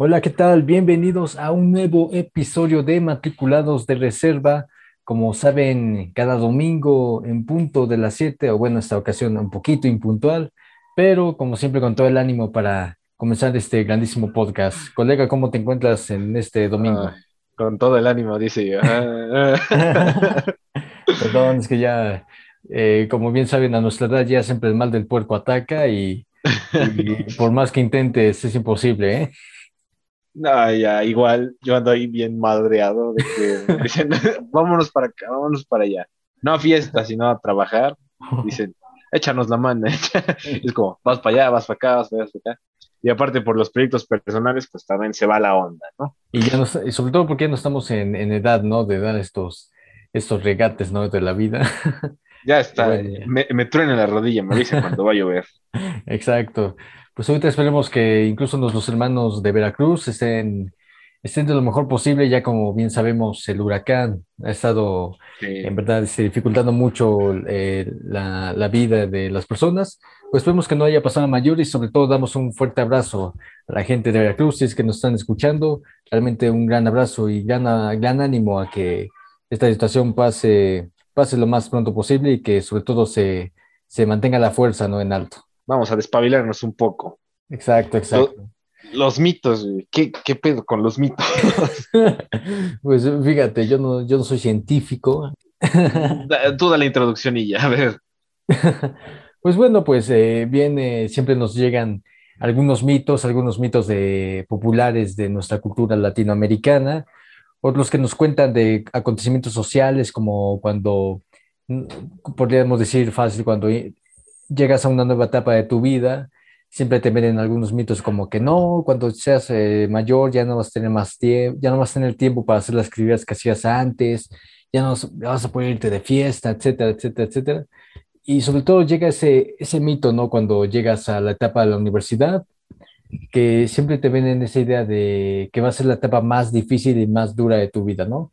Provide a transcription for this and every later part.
Hola, ¿qué tal? Bienvenidos a un nuevo episodio de Matriculados de Reserva. Como saben, cada domingo en punto de las 7, o bueno, esta ocasión un poquito impuntual, pero como siempre con todo el ánimo para comenzar este grandísimo podcast. Colega, ¿cómo te encuentras en este domingo? con todo el ánimo, dice yo. Perdón, es que ya, eh, como bien saben, a nuestra edad ya siempre el mal del puerco ataca y, y por más que intentes es imposible, ¿eh? No, ya, igual yo ando ahí bien madreado de que dicen, vámonos para acá, vámonos para allá. No a fiesta, sino a trabajar. Dicen, échanos la mano. es como, vas para allá, vas para acá, vas para allá, vas para acá. Y aparte por los proyectos personales, pues también se va la onda, ¿no? Y, ya no, y sobre todo porque ya no estamos en, en, edad, ¿no? De dar estos, estos regates, ¿no? De la vida. Ya está, me, me truena la rodilla, me dice cuando va a llover. Exacto. Pues ahorita esperemos que incluso los hermanos de Veracruz estén, estén de lo mejor posible, ya como bien sabemos, el huracán ha estado en verdad este, dificultando mucho eh, la, la, vida de las personas. Pues esperemos que no haya pasado a mayor y sobre todo damos un fuerte abrazo a la gente de Veracruz, si es que nos están escuchando, realmente un gran abrazo y gran, gran ánimo a que esta situación pase, pase lo más pronto posible y que sobre todo se, se mantenga la fuerza ¿no? en alto vamos a despabilarnos un poco. Exacto, exacto. Los, mitos, ¿Qué, ¿Qué, pedo con los mitos? pues fíjate, yo no, yo no soy científico. Toda la introducción y ya, a ver. pues bueno, pues eh, bien, siempre nos llegan algunos mitos, algunos mitos de, populares de nuestra cultura latinoamericana, otros que nos cuentan de acontecimientos sociales, como cuando, podríamos decir fácil, cuando llegas a una nueva etapa de tu vida, siempre te venden algunos mitos como que no, cuando seas eh, mayor ya no vas a tener más tiempo, ya no vas a tener tiempo para hacer las actividades que hacías antes, ya no vas a poder irte de fiesta, etcétera, etcétera, etcétera. Y sobre todo llega ese, ese mito, ¿no? Cuando llegas a la etapa de la universidad, que siempre te venden esa idea de que va a ser la etapa más difícil y más dura de tu vida, ¿no?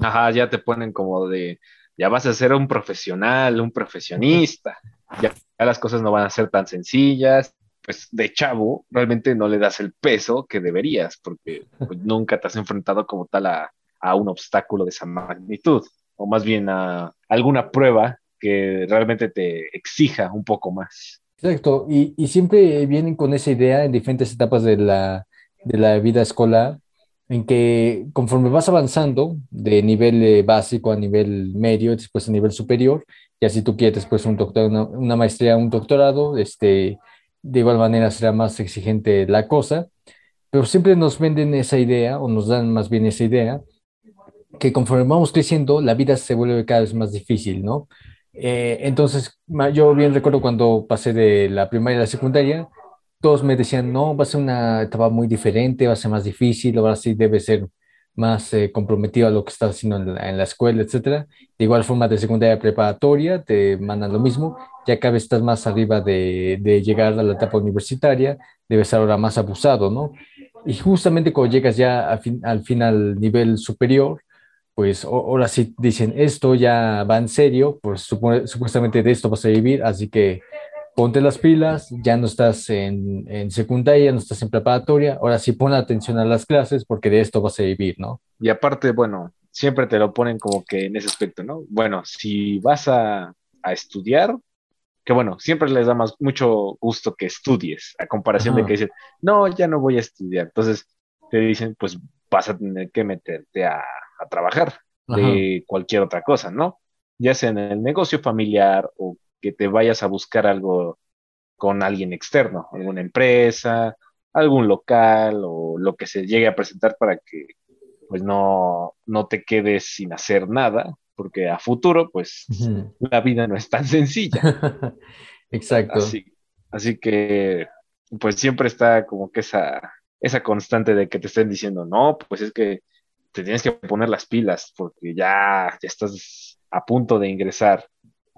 Ajá, ya te ponen como de, ya vas a ser un profesional, un profesionista ya, las cosas no van a ser tan sencillas. Pues de chavo, realmente no le das el peso que deberías, porque pues, nunca te has enfrentado como tal a, a un obstáculo de esa magnitud, o más bien a alguna prueba que realmente te exija un poco más. Exacto, y, y, siempre vienen con esa idea en diferentes etapas de la, de la vida escolar, en que conforme vas avanzando de nivel eh, básico a nivel medio, después a nivel superior, y si tú quieres pues un doctor, una, maestría, un doctorado, este, de igual manera será más exigente la cosa, pero siempre nos venden esa idea, o nos dan más bien esa idea, que conforme vamos creciendo, la vida se vuelve cada vez más difícil, ¿no? Eh, entonces, yo bien recuerdo cuando pasé de la primaria a la secundaria, todos me decían, no, va a ser una etapa muy diferente, va a ser más difícil, ahora sí debe ser más eh, comprometido a lo que estás haciendo en la, escuela, etcétera. De igual forma, de secundaria preparatoria te mandan lo mismo, ya cada vez estás más arriba de, de llegar a la etapa universitaria, debes ser ahora más abusado, ¿no? Y justamente cuando llegas ya al fin, al, final nivel superior, pues ahora sí dicen, esto ya va en serio, pues supuestamente de esto vas a vivir, así que ponte las pilas, ya no estás en, en, secundaria, no estás en preparatoria, ahora sí pon atención a las clases porque de esto vas a vivir, ¿no? Y aparte, bueno, siempre te lo ponen como que en ese aspecto, ¿no? Bueno, si vas a, a estudiar, que bueno, siempre les da más, mucho gusto que estudies, a comparación de que dicen, no, ya no voy a estudiar. Entonces te dicen, pues vas a tener que meterte a, a trabajar de cualquier otra cosa, ¿no? Ya sea en el negocio familiar o que te vayas a buscar algo con alguien externo, alguna empresa, algún local o lo que se llegue a presentar para que pues no, no te quedes sin hacer nada, porque a futuro pues la vida no es tan sencilla. Exacto. Así, así, que pues siempre está como que esa, esa constante de que te estén diciendo, no, pues es que te tienes que poner las pilas porque ya, ya estás a punto de ingresar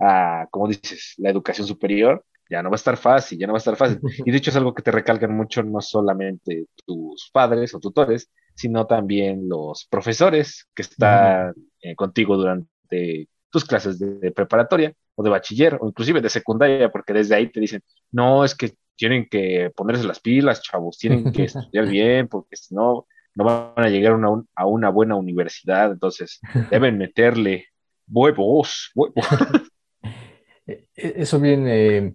a, como dices, la educación superior, ya no va a estar fácil, ya no va a estar fácil. Y de hecho es algo que te recalcan mucho no solamente tus padres o tutores, sino también los profesores que están eh, contigo durante tus clases de, preparatoria o de bachiller o inclusive de secundaria, porque desde ahí te dicen, no, es que tienen que ponerse las pilas, chavos, tienen que estudiar bien, porque si no, no van a llegar a una buena universidad, entonces deben meterle huevos, huevos. E, e, eso bien, eh,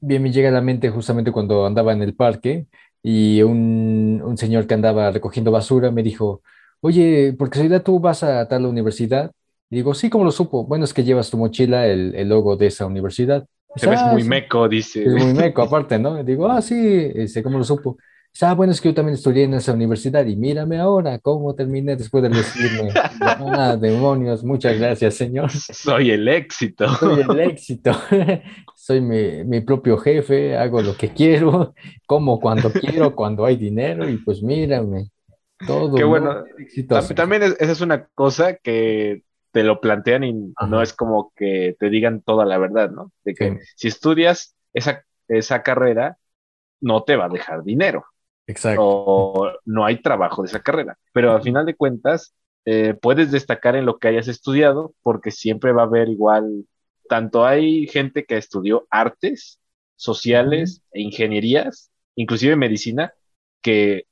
bien me llega a la mente justamente cuando andaba en el parque y un, un señor que andaba recogiendo basura me dijo, oye, por casualidad tú vas a tal universidad. Y digo, sí, ¿cómo lo supo? Bueno, es que llevas tu mochila el, el logo de esa universidad. Te ves muy meco, dice. Es muy meco, aparte, ¿no? Digo, ah, sí, este, ¿cómo lo supo? Ah, bueno, es que yo también estudié en esa universidad y mírame ahora cómo terminé después de decirme, ah, demonios, muchas gracias, señor. Soy el éxito. Soy el éxito. Soy mi, mi propio jefe, hago lo que quiero, como cuando quiero, cuando hay dinero y pues mírame. Todo. Qué bueno. También esa es una cosa que te lo plantean y no es como que te digan toda la verdad, ¿no? De que si estudias esa, esa carrera, no te va a dejar dinero. Exacto. O no hay trabajo de esa carrera. Pero al final de cuentas, eh, puedes destacar en lo que hayas estudiado, porque siempre va a haber igual, tanto hay gente que estudió artes, sociales e ingenierías, inclusive medicina, que eh,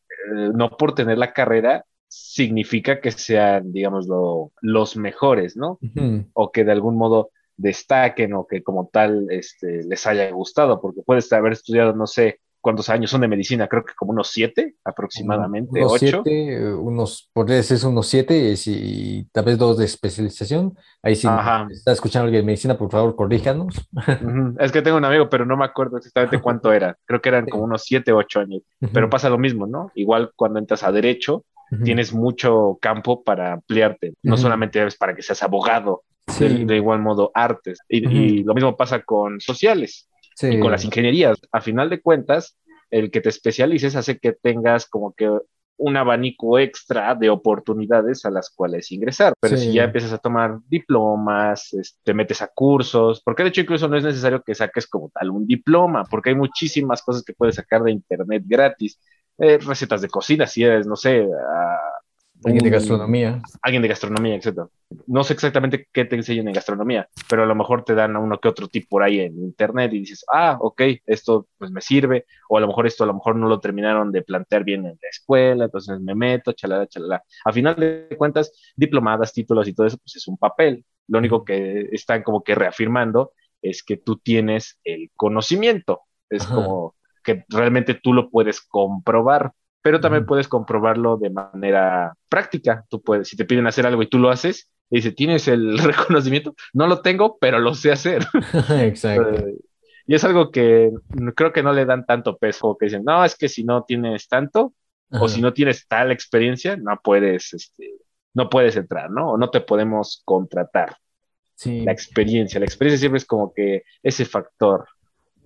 no por tener la carrera significa que sean, digamos, los mejores, ¿no? O que de algún modo destaquen o que como tal este, les haya gustado, porque puedes haber estudiado, no sé, cuántos años son de medicina, creo que como unos siete aproximadamente, unos ocho. Siete, unos, por decir unos siete y, tal vez dos de especialización. Ahí sí, está escuchando alguien de medicina, por favor, corríjanos. Es que tengo un amigo, pero no me acuerdo exactamente cuánto era. Creo que eran como unos siete, ocho años. Pero pasa lo mismo, ¿no? Igual cuando entras a derecho, tienes mucho campo para ampliarte. No solamente es para que seas abogado, de, igual modo artes. y lo mismo pasa con sociales y con las ingenierías. A final de cuentas, el que te especialices hace que tengas como que un abanico extra de oportunidades a las cuales ingresar. Pero si ya empiezas a tomar diplomas, te metes a cursos, porque de hecho incluso no es necesario que saques como tal un diploma, porque hay muchísimas cosas que puedes sacar de internet gratis. Eh, recetas de cocina, si eres, no sé, Alguien de gastronomía. Alguien de gastronomía, etc. No sé exactamente qué te enseñan en gastronomía, pero a lo mejor te dan a uno que otro tip por ahí en internet y dices, ah, ok, esto pues me sirve, o a lo mejor esto a lo mejor no lo terminaron de plantear bien en la escuela, entonces me meto, chalala, chalala. A final de cuentas, diplomadas, títulos y todo eso, pues es un papel. Lo único que están como que reafirmando es que tú tienes el conocimiento. Es como que realmente tú lo puedes comprobar pero también puedes comprobarlo de manera práctica. Tú puedes, si te piden hacer algo y tú lo haces, y dice, ¿tienes el reconocimiento? No lo tengo, pero lo sé hacer. Exacto. Eh, y es algo que creo que no le dan tanto peso, que dicen, no, es que si no tienes tanto, o si no tienes tal experiencia, no puedes, este, no puedes entrar, ¿no? O no te podemos contratar. Sí. La experiencia, la experiencia siempre es como que ese factor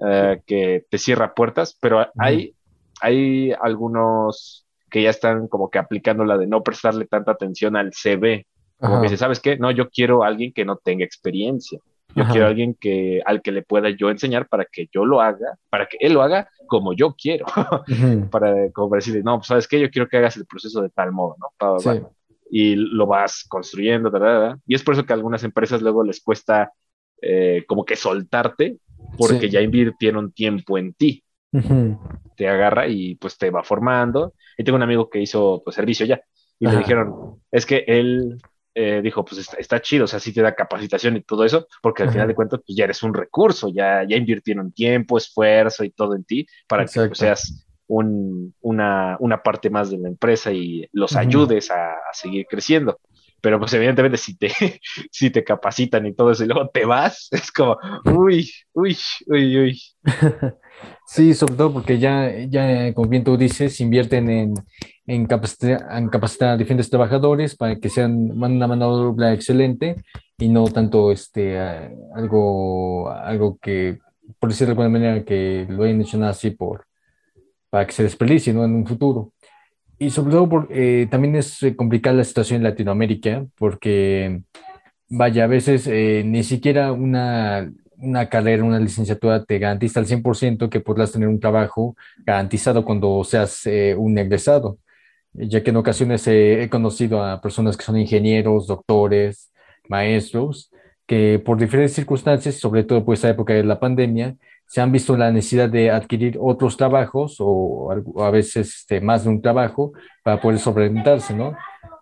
eh, que te cierra puertas, pero hay hay algunos que ya están como que aplicando la de no prestarle tanta atención al CV. Como que dice, ¿sabes qué? No, yo quiero a alguien que no tenga experiencia. Yo quiero a alguien que, al que le pueda yo enseñar para que yo lo haga, para que él lo haga como yo quiero. para, como decirle, no, pues sabes qué, yo quiero que hagas el proceso de tal modo, ¿no? Y lo vas construyendo, y es por eso que a algunas empresas luego les cuesta eh, como que soltarte, porque ya invirtieron tiempo en ti te agarra y pues te va formando. Y tengo un amigo que hizo pues servicio ya y le dijeron, es que él eh, dijo, pues está, chido, o sea, sí te da capacitación y todo eso, porque al final de cuentas pues ya eres un recurso, ya, ya invirtieron tiempo, esfuerzo y todo en ti para que pues, seas un, una, una, parte más de la empresa y los ayudes a, seguir creciendo pero pues evidentemente si te, si te capacitan y todo eso y luego te vas, es como, uy, uy, uy, uy. Sí, sobre todo porque ya, ya como bien tú dices, invierten en, en, capacitar, en capacitar a diferentes trabajadores para que sean una mano de obra excelente y no tanto este, algo, algo que, por decirlo de alguna manera, que lo hayan hecho así por, para que se desperdicie ¿no? en un futuro. Y sobre todo eh, también es complicada la situación en Latinoamérica porque, vaya, a veces eh, ni siquiera una una carrera, una licenciatura te garantiza al 100% que podrás tener un trabajo garantizado cuando seas eh, un egresado, ya que en ocasiones he conocido a personas que son ingenieros, doctores, maestros, que por diferentes circunstancias, sobre todo por esa época de la pandemia, se han visto la necesidad de adquirir otros trabajos o, a veces este, más de un trabajo para poder sobreventarse, ¿no?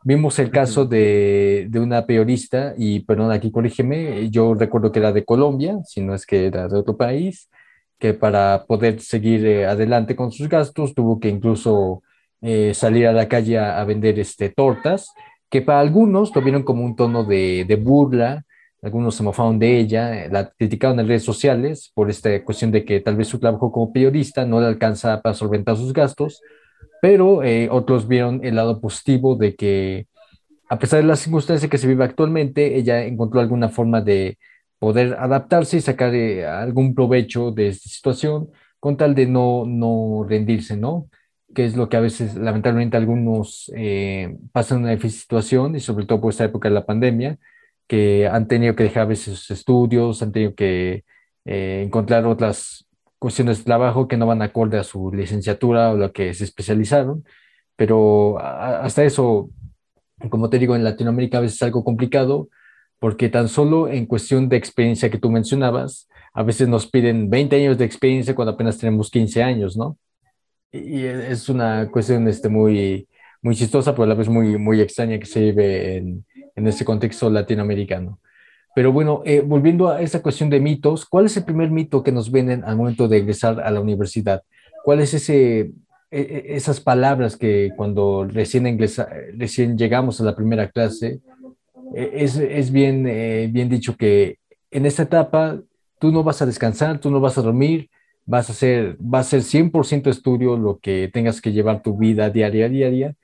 Vimos el caso de, de, una periodista, y perdón, aquí corrígeme, yo recuerdo que era de Colombia, si no es que era de otro país, que para poder seguir eh, adelante con sus gastos tuvo que incluso eh, salir a la calle a, vender este, tortas, que para algunos lo vieron como un tono de, de burla, algunos se mofaron de ella, la criticaron en redes sociales por esta cuestión de que tal vez su trabajo como periodista no le alcanza para solventar sus gastos, pero eh, otros vieron el lado positivo de que a pesar de las circunstancias que se vive actualmente, ella encontró alguna forma de poder adaptarse y sacar eh, algún provecho de esta situación con tal de no, no rendirse, ¿no? Que es lo que a veces, lamentablemente, algunos eh, pasan una difícil situación y sobre todo por esta época de la pandemia, que han tenido que dejar a veces sus estudios, han tenido que encontrar otras cuestiones de trabajo que no van acorde a su licenciatura o lo que se especializaron, pero hasta eso, como te digo, en Latinoamérica a veces es algo complicado porque tan solo en cuestión de experiencia que tú mencionabas, a veces nos piden 20 años de experiencia cuando apenas tenemos 15 años, ¿no? Y es una cuestión este, muy, muy chistosa, pero a la vez muy, muy extraña que se vive en, en este contexto latinoamericano. Pero bueno, eh, volviendo a esa cuestión de mitos, ¿cuál es el primer mito que nos venden al momento de egresar a la universidad? ¿Cuál es ese, e, e, esas palabras que cuando recién llegamos a la primera clase, e, es, es bien, eh, bien dicho que en esta etapa tú no vas a descansar, tú no vas a dormir, vas a hacer, va a ser 100% estudio lo que tengas que llevar tu vida diaria, diaria,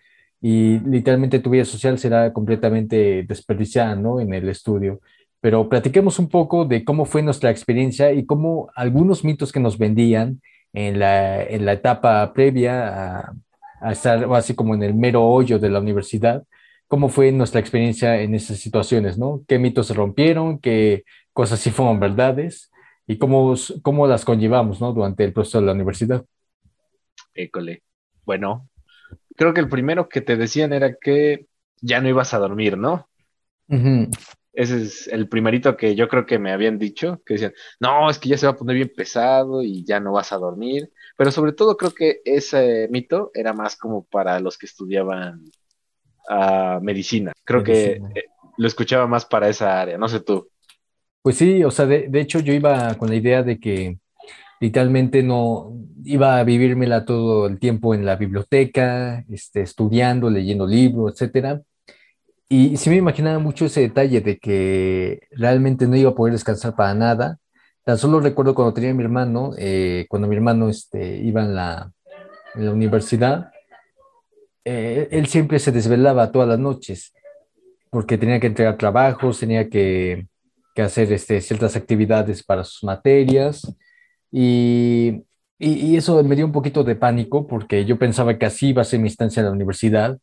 y literalmente tu vida social será completamente desperdiciada, ¿no? En el estudio pero platiquemos un poco de cómo fue nuestra experiencia y cómo algunos mitos que nos vendían en la, en la etapa previa a, a estar así como en el mero hoyo de la universidad, cómo fue nuestra experiencia en esas situaciones, ¿no? ¿Qué mitos se rompieron? ¿Qué cosas sí fueron verdades? ¿Y cómo, cómo las conllevamos, ¿no? Durante el proceso de la universidad. École. Bueno, creo que el primero que te decían era que ya no ibas a dormir, ¿no? Ese es el primerito que yo creo que me habían dicho, que decían, no, es que ya se va a poner bien pesado y ya no vas a dormir. Pero sobre todo creo que ese mito era más como para los que estudiaban uh, medicina. Creo que eh, lo escuchaba más para esa área, no sé tú. Pues sí, o sea, de, de hecho yo iba con la idea de que literalmente no iba a vivírmela todo el tiempo en la biblioteca, este, estudiando, leyendo libros, etcétera y sí me imaginaba mucho ese detalle de que realmente no iba a poder descansar para nada. Tan solo recuerdo cuando tenía mi hermano, eh, cuando mi hermano este, iba en la, en la universidad, eh, él siempre se desvelaba todas las noches porque tenía que entregar trabajos, tenía que, que hacer este, ciertas actividades para sus materias y, y, y, eso me dio un poquito de pánico porque yo pensaba que así iba a ser mi instancia en la universidad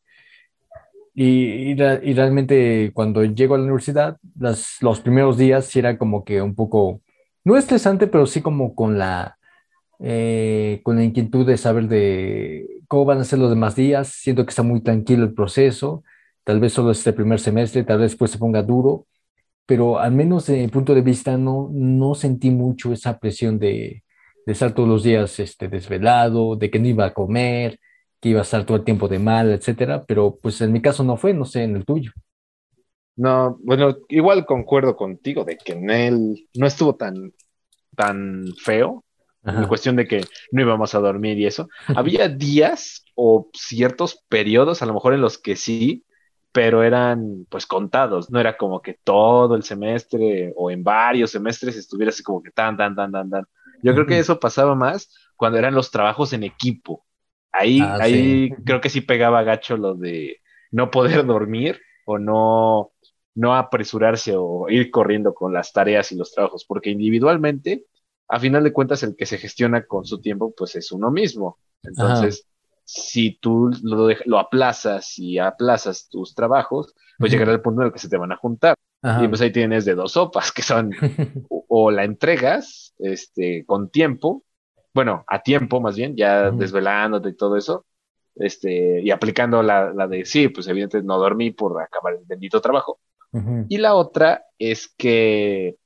y, y, realmente cuando llego a la universidad, las, los primeros días sí era como que un poco, no estresante, pero sí como con la, eh, con la inquietud de saber de cómo van a ser los demás días. Siento que está muy tranquilo el proceso. Tal vez solo este primer semestre, tal vez después se ponga duro, pero al menos desde mi punto de vista no, no sentí mucho esa presión de, de estar todos los días este, desvelado, de que no iba a comer, que iba a estar todo el tiempo de mal, etcétera, pero pues en mi caso no fue, no sé, en el tuyo. No, bueno, igual concuerdo contigo de que en él no estuvo tan, tan feo, en cuestión de que no íbamos a dormir y eso. Había días o ciertos periodos, a lo mejor en los que sí, pero eran pues contados, no era como que todo el semestre o en varios semestres estuviera así como que tan, tan, tan, tan, tan. Yo creo que eso pasaba más cuando eran los trabajos en equipo, Ahí, ah, ahí creo que sí pegaba gacho lo de no poder dormir o no, no apresurarse o ir corriendo con las tareas y los trabajos, porque individualmente, a final de cuentas, el que se gestiona con su tiempo, pues es uno mismo. Entonces, si tú lo, lo, aplazas y aplazas tus trabajos, pues llegará el punto en el que se te van a juntar. Y pues ahí tienes de dos sopas, que son o, la entregas este, con tiempo bueno, a tiempo más bien, ya desvelándote y todo eso, este, y aplicando la, la, de, sí, pues evidentemente no dormí por acabar el bendito trabajo. Y la otra es que,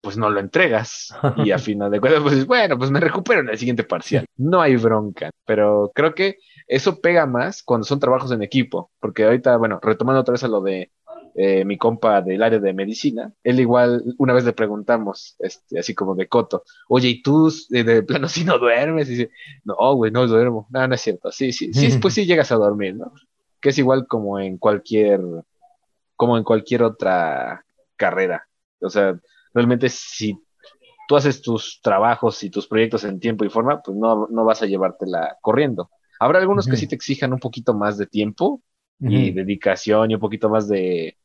pues no lo entregas. Y a final de cuentas, pues bueno, pues me recupero en el siguiente parcial. No hay bronca, pero creo que eso pega más cuando son trabajos en equipo, porque ahorita, bueno, retomando otra vez a lo de eh, mi compa del área de medicina, él igual, una vez le preguntamos, este, así como de coto, oye, ¿y tú eh, de plano si no duermes? Y dice, no, güey, no duermo. No, no es cierto. Sí, sí, sí, pues sí llegas a dormir, ¿no? Que es igual como en cualquier, como en cualquier otra carrera. O sea, realmente si tú haces tus trabajos y tus proyectos en tiempo y forma, pues no, no vas a llevártela corriendo. Habrá algunos que sí te exijan un poquito más de tiempo y dedicación y un poquito más de,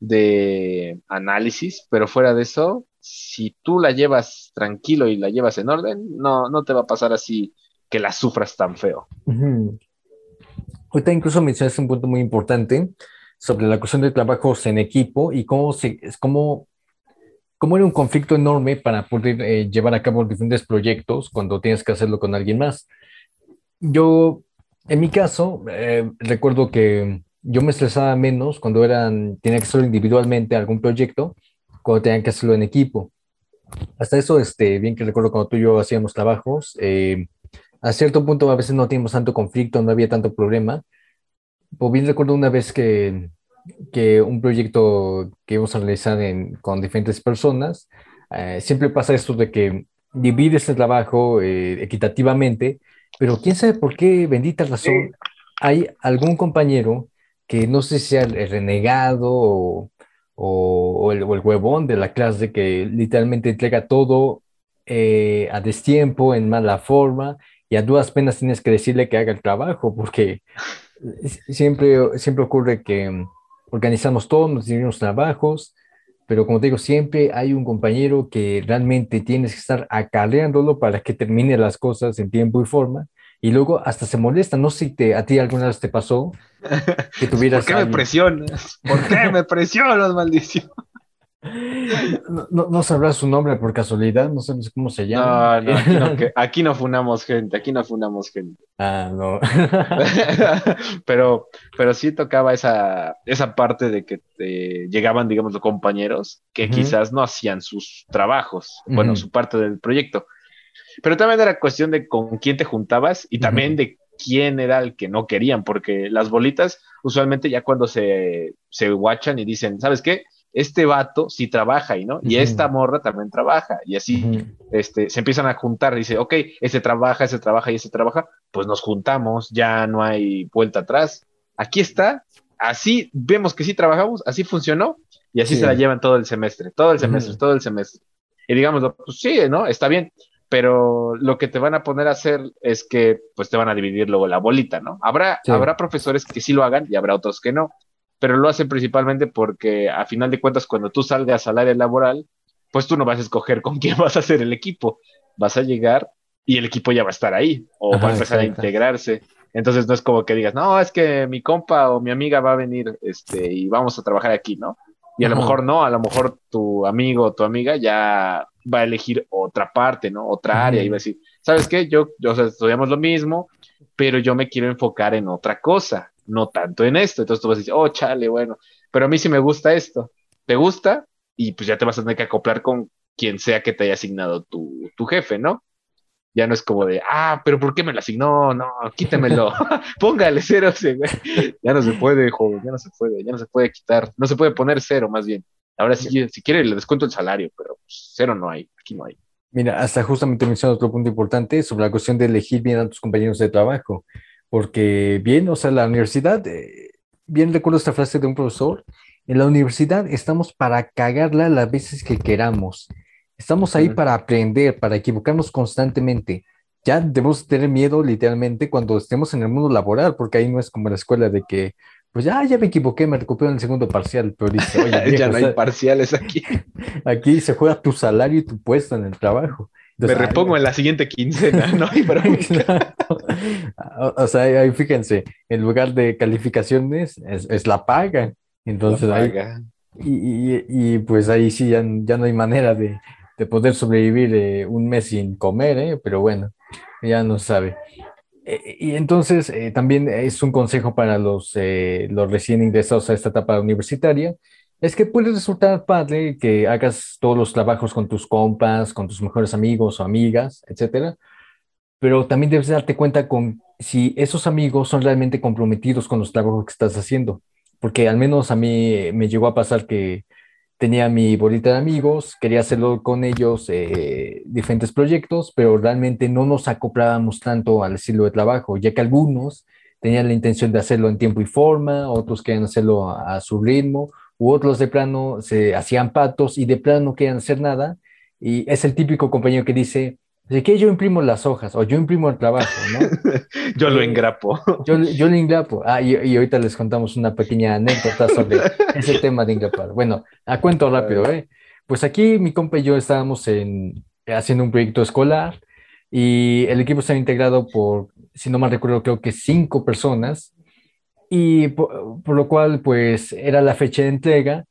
de análisis, pero fuera de eso, si tú la llevas tranquilo y la llevas en orden, no, no te va a pasar así que la sufras tan feo. Ahorita incluso mencionaste un punto muy importante sobre la cuestión de trabajos en equipo y cómo, se, cómo cómo era un conflicto enorme para poder eh, llevar a cabo diferentes proyectos cuando tienes que hacerlo con alguien más. Yo, en mi caso, eh, recuerdo que yo me estresaba menos cuando eran, tenía que hacerlo individualmente algún proyecto, cuando tenía que hacerlo en equipo. Hasta eso, este, bien que recuerdo cuando tú y yo hacíamos trabajos, eh, a cierto punto a veces no teníamos tanto conflicto, no había tanto problema. Pues bien recuerdo una vez que que un proyecto que vamos a realizar con diferentes personas, eh, siempre pasa esto de que divides el trabajo eh, equitativamente, pero quién sabe por qué, bendita razón, hay algún compañero que no sé si sea el renegado o, o, el, huevón de la clase que literalmente entrega todo eh, a destiempo, en mala forma, y a duras penas tienes que decirle que haga el trabajo, porque siempre, siempre ocurre que organizamos todos, dividimos trabajos, pero como te digo, siempre hay un compañero que realmente tienes que estar acarreándolo para que termine las cosas en tiempo y forma. Y luego hasta se molesta. No sé si te, a ti alguna vez te pasó que tuvieras. ¿Por qué me presionas? ¿Por qué me presionas, maldición? No, no, sabrás su nombre por casualidad, no sabes cómo se llama. No, no, aquí no, funamos gente, aquí no funamos gente. Ah, no. pero, pero sí tocaba esa, esa parte de que llegaban, digamos, los compañeros que quizás no hacían sus trabajos, bueno, su parte del proyecto. Pero también era cuestión de con quién te juntabas y también de quién era el que no querían, porque las bolitas usualmente ya cuando se, se guachan y dicen, ¿sabes qué? este vato sí trabaja y no, y esta morra también trabaja, y así este, se empiezan a juntar, dice, ok, ese trabaja, ese trabaja y ese trabaja, pues nos juntamos, ya no hay vuelta atrás. Aquí está, así vemos que sí trabajamos, así funcionó, y así se la llevan todo el semestre, todo el semestre, todo el semestre. Y digamos, pues sí, ¿no? Está bien, pero lo que te van a poner a hacer es que pues te van a dividir luego la bolita, ¿no? Habrá, habrá profesores que sí lo hagan y habrá otros que no pero lo hacen principalmente porque a final de cuentas cuando tú salgas al área laboral, pues tú no vas a escoger con quién vas a hacer el equipo, vas a llegar y el equipo ya va a estar ahí o va a empezar a integrarse. Entonces no es como que digas, no, es que mi compa o mi amiga va a venir este, y vamos a trabajar aquí, ¿no? Y a lo mejor no, a lo mejor tu amigo o tu amiga ya va a elegir otra parte, ¿no? Otra área y va a decir, ¿sabes qué? Yo, yo o sea, estudiamos lo mismo, pero yo me quiero enfocar en otra cosa no tanto en esto. Entonces tú vas a decir, oh, chale, bueno, pero a mí sí me gusta esto. ¿Te gusta? Y pues ya te vas a tener que acoplar con quien sea que te haya asignado tu, tu jefe, ¿no? Ya no es como de, ah, pero ¿por qué me lo asignó? No, quítemelo, póngale cero, ya no se puede, joven, ya no se puede, ya no se puede quitar, no se puede poner cero más bien. Ahora sí, si quiere le descuento el salario, pero pues, cero no hay, aquí no hay. Mira, hasta justamente mencionas otro punto importante sobre la cuestión de elegir bien a tus compañeros de trabajo. Porque bien, o sea, la universidad, eh, bien recuerdo esta frase de un profesor, en la universidad estamos para cagarla las veces que queramos. Estamos ahí para aprender, para equivocarnos constantemente. Ya debemos tener miedo literalmente cuando estemos en el mundo laboral, porque ahí no es como la escuela de que, pues ya, ya me equivoqué, me recupero en el segundo parcial, pero dice, oye, ya no hay parciales aquí. Aquí se juega tu salario y tu puesto en el trabajo. Me repongo en la siguiente quincena, ¿no? o, sea, ahí fíjense, en lugar de calificaciones es, la paga. Entonces, Ahí, y, pues ahí sí ya, no hay manera de, poder sobrevivir eh, un mes sin comer, ¿eh? pero bueno, ya no sabe. Eh, y entonces también es un consejo para los, los recién ingresados a esta etapa universitaria, Es que puede resultar padre que hagas todos los trabajos con tus compas, con tus mejores amigos o amigas, etcétera, pero también debes darte cuenta con si esos amigos son realmente comprometidos con los trabajos que estás haciendo, porque al menos a mí me llegó a pasar que tenía mi bolita de amigos, quería hacerlo con ellos, eh, diferentes proyectos, pero realmente no nos acoplábamos tanto al estilo de trabajo, ya que algunos tenían la intención de hacerlo en tiempo y forma, otros querían hacerlo a, a su ritmo, u otros de plano se hacían patos y de plano no querían hacer nada. Y es el típico compañero que dice, de que yo imprimo las hojas o yo imprimo el trabajo, ¿no? yo lo engrapo. Yo, yo lo engrapo. Ah, y, y, ahorita les contamos una pequeña anécdota sobre ese tema de engrapar. Bueno, a cuento rápido, ¿eh? Pues aquí mi compa y yo estábamos en, haciendo un proyecto escolar y el equipo está integrado por, si no mal recuerdo, creo que cinco personas y por, por lo cual pues era la fecha de entrega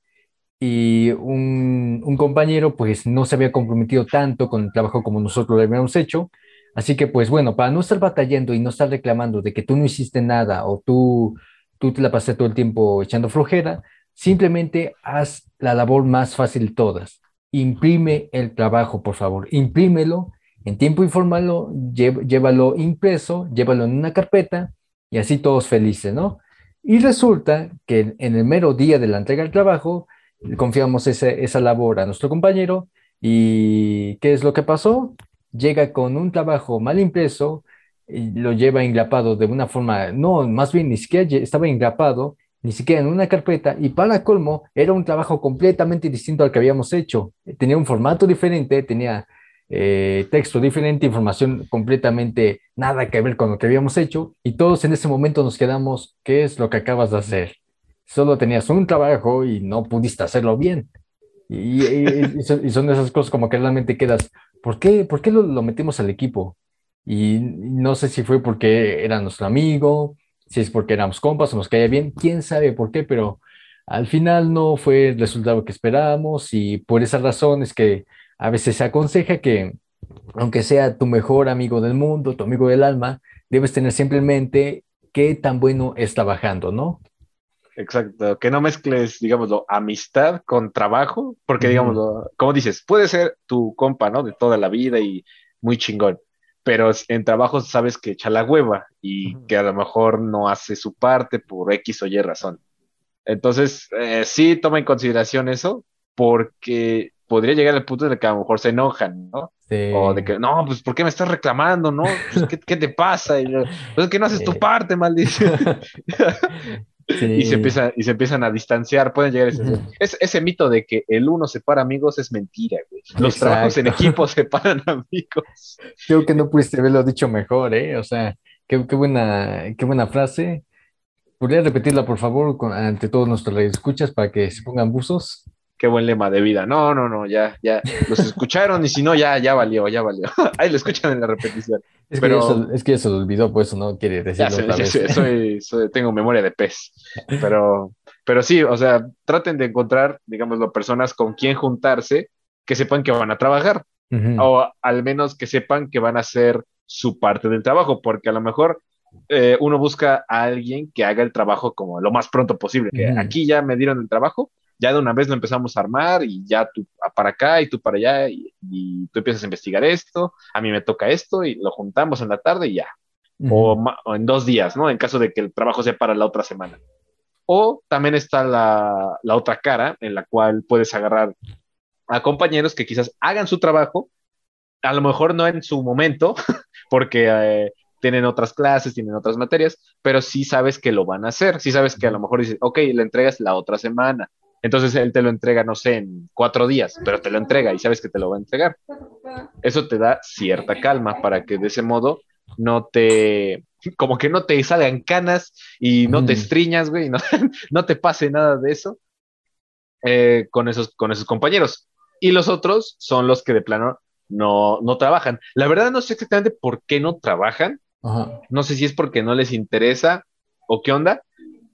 y un, un, compañero pues no se había comprometido tanto con el trabajo como nosotros lo habíamos hecho. Así que pues bueno, para no estar batallando y no estar reclamando de que tú no hiciste nada o tú, tú te la pasaste todo el tiempo echando flojera, simplemente haz la labor más fácil todas. Imprime el trabajo, por favor. Imprímelo en tiempo informal, llévalo impreso, llévalo en una carpeta y así todos felices, ¿no? Y resulta que en el mero día de la entrega del trabajo, confiamos ese, esa labor a nuestro compañero y ¿qué es lo que pasó? Llega con un trabajo mal impreso, lo lleva engrapado de una forma, no, más bien ni siquiera estaba engrapado, ni siquiera en una carpeta, y para colmo, era un trabajo completamente distinto al que habíamos hecho. Tenía un formato diferente, tenía eh, texto diferente, información completamente nada que ver con lo que habíamos hecho, y todos en ese momento nos quedamos, ¿qué es lo que acabas de hacer? Solo tenías un trabajo y no pudiste hacerlo bien. Y, y, son, esas cosas como que realmente quedas, ¿por qué, por qué lo, lo, metimos al equipo? Y no sé si fue porque era nuestro amigo, si es porque éramos compas o nos caía bien, quién sabe por qué, pero al final no fue el resultado que esperábamos y por esa razón es que a veces se aconseja que aunque sea tu mejor amigo del mundo, tu amigo del alma, debes tener simplemente qué tan bueno es trabajando, ¿no? Exacto, que no mezcles, digámoslo, amistad con trabajo, porque, digámoslo, como dices, puede ser tu compa, ¿no? De toda la vida y muy chingón, pero en trabajo sabes que echa la hueva y que a lo mejor no hace su parte por X o Y razón. Entonces, eh, sí toma en consideración eso, porque podría llegar al punto de que a lo mejor se enojan, ¿no? Sí. O de que, no, pues, ¿por qué me estás reclamando, no? Pues, ¿qué, ¿qué, te pasa? Y, pues, es que no haces tu parte, maldición. Y, se empieza, y se empiezan a distanciar, pueden llegar a ese, ese, ese mito de que el uno separa amigos es mentira, güey. Los Exacto. trabajos en equipo separan amigos. Creo que no pudiste haberlo dicho mejor, ¿eh? O sea, qué, qué buena, qué buena frase. ¿Podría repetirla, por favor, con, ante todos nuestros escuchas para que se pongan buzos? Qué buen lema de vida. No, no, no, ya, ya, los escucharon y si no, ya, ya valió, ya valió. Ahí lo escuchan en la repetición. Es, Pero, que, eso, es que se lo olvidó, pues no quiere decirlo otra vez. Soy, soy, tengo memoria de pez. Pero, pero sí, o sea, traten de encontrar, digámoslo, personas con quien juntarse que sepan que van a trabajar. Uh -huh. O al menos que sepan que van a hacer su parte del trabajo, porque a lo mejor eh, uno busca a alguien que haga el trabajo como lo más pronto posible. Uh -huh. aquí ya me dieron el trabajo, ya de una vez lo empezamos a armar y ya tú para acá y tú para allá y, y, tú empiezas a investigar esto, a mí me toca esto y lo juntamos en la tarde y ya. Uh -huh. o, o, en dos días, ¿no? En caso de que el trabajo sea para la otra semana. O también está la, la otra cara en la cual puedes agarrar a compañeros que quizás hagan su trabajo, a lo mejor no en su momento, porque eh, tienen otras clases, tienen otras materias, pero sí sabes que lo van a hacer, sí sabes que a lo mejor dices, ok, la entregas la otra semana, entonces él te lo entrega, no sé, en cuatro días, pero te lo entrega y sabes que te lo va a entregar. Eso te da cierta calma para que de ese modo no te, como que no te salgan canas y no mm. te estriñas, güey, no, no, te pase nada de eso eh, con, esos, con esos compañeros. Y los otros son los que de plano no, no trabajan. La verdad no sé exactamente por qué no trabajan. Ajá. No sé si es porque no les interesa o qué onda,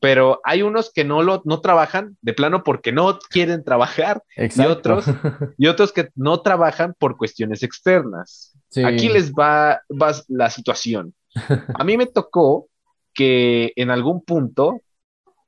pero hay unos que no lo no trabajan de plano porque no quieren trabajar Exacto. y otros y otros que no trabajan por cuestiones externas. Sí. Aquí les va, va la situación. A mí me tocó que en algún punto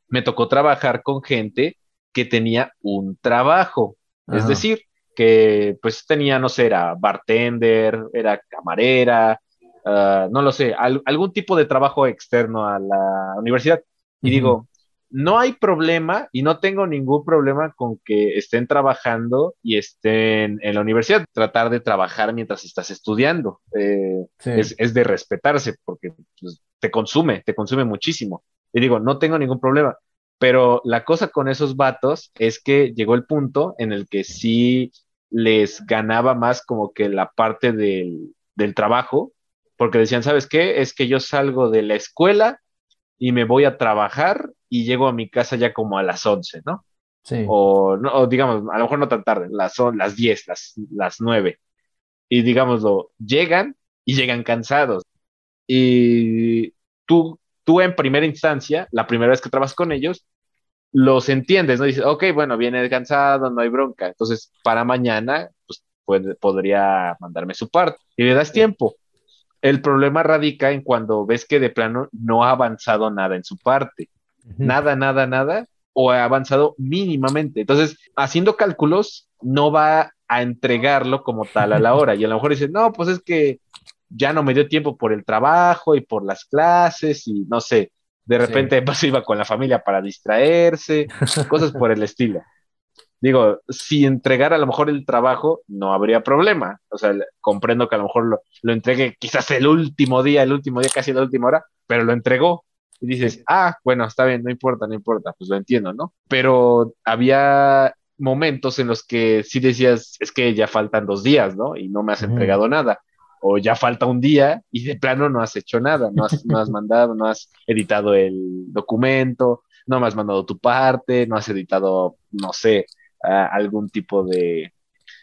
me tocó trabajar con gente que tenía un trabajo. Es decir, que pues tenía, no sé, era bartender, era camarera, ah, no lo sé, algún tipo de trabajo externo a la universidad. Y digo, no hay problema y no tengo ningún problema con que estén trabajando y estén en la universidad. Tratar de trabajar mientras estás estudiando eh, es, de respetarse porque pues, te consume, te consume muchísimo. Y digo, no tengo ningún problema. Pero la cosa con esos vatos es que llegó el punto en el que sí les ganaba más como que la parte del, del trabajo, porque decían, ¿sabes qué? Es que yo salgo de la escuela y me voy a trabajar y llego a mi casa ya como a las 11, ¿no? Sí. O, no, digamos, a lo mejor no tan tarde, las, son las 10, las, las 9. Y digámoslo, llegan y llegan cansados. Y tú, tú en primera instancia, la primera vez que trabajas con ellos, los entiendes, ¿no? Dices, ok, bueno, viene cansado, no hay bronca. Entonces, para mañana, pues podría mandarme su parte. Y le das tiempo. El problema radica en cuando ves que de plano no ha avanzado nada en su parte. Nada, nada, nada, o ha avanzado mínimamente. Entonces, haciendo cálculos, no va a entregarlo como tal a la hora. Y a lo mejor dice, no, pues es que ya no me dio tiempo por el trabajo y por las clases y no sé, de repente pues iba con la familia para distraerse, cosas por el estilo. Digo, si entregara a lo mejor el trabajo, no habría problema. O sea, comprendo que a lo mejor lo, lo entregue quizás el último día, el último día, casi la última hora, pero lo entregó. Y dices, ah, bueno, está bien, no importa, no importa, pues lo entiendo, ¿no? Pero había momentos en los que sí decías, es que ya faltan dos días, ¿no? Y no me has entregado nada. O ya falta un día y de plano no has hecho nada, no has, no has mandado, no has editado el documento, no me has mandado tu parte, no has editado, no sé, algún tipo de,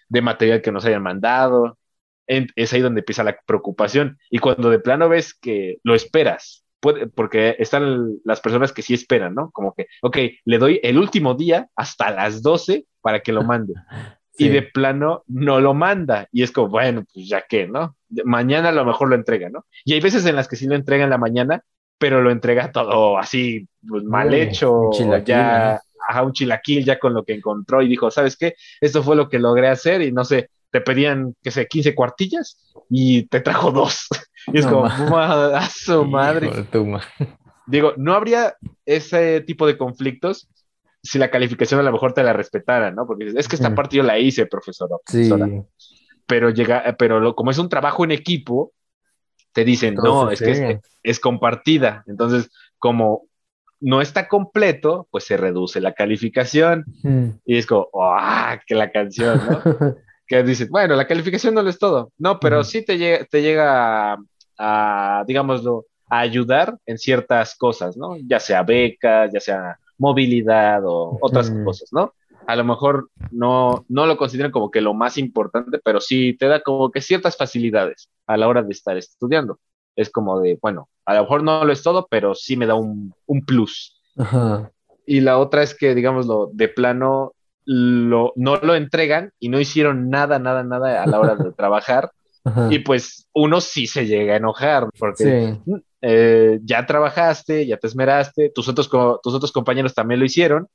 material que nos hayan mandado. es ahí donde empieza la preocupación. Y cuando de plano ves que lo esperas, porque están las personas que sí esperan, ¿no? Como que, ok, le doy el último día hasta las 12 para que lo mande. Y de plano no lo manda. Y es como, bueno, pues ya que, ¿no? Mañana a lo mejor lo entrega, ¿no? Y hay veces en las que sí lo entrega en la mañana, pero lo entrega todo así, pues, mal hecho, ya a un chilaquil ya con lo que encontró y dijo, ¿sabes qué? Esto fue lo que logré hacer y no sé, te pedían, qué sé, 15 cuartillas y te trajo dos. y es como, a su madre. Digo, no habría ese tipo de conflictos si la calificación a lo mejor te la respetara, ¿no? Porque es que esta parte yo la hice, profesora. profesora. Pero llega, pero como es un trabajo en equipo, te dicen, no, es que es, es, compartida. Entonces, como no está completo, pues se reduce la calificación. Y es como, ¡ah! que la canción, ¿no? que dices, bueno, la calificación no lo es todo. No, pero sí te llega, te llega a, digámoslo, a ayudar en ciertas cosas, ¿no? Ya sea becas, ya sea movilidad o otras cosas, ¿no? A lo mejor no, no lo consideran como que lo más importante, pero sí te da como que ciertas facilidades a la hora de estar estudiando es como de, bueno, a lo mejor no lo es todo, pero sí me da un, plus. Y la otra es que, digámoslo, de plano lo, no lo entregan y no hicieron nada, nada, nada a la hora de trabajar. Y pues uno sí se llega a enojar porque eh, ya trabajaste, ya te esmeraste, tus otros, tus otros compañeros también lo hicieron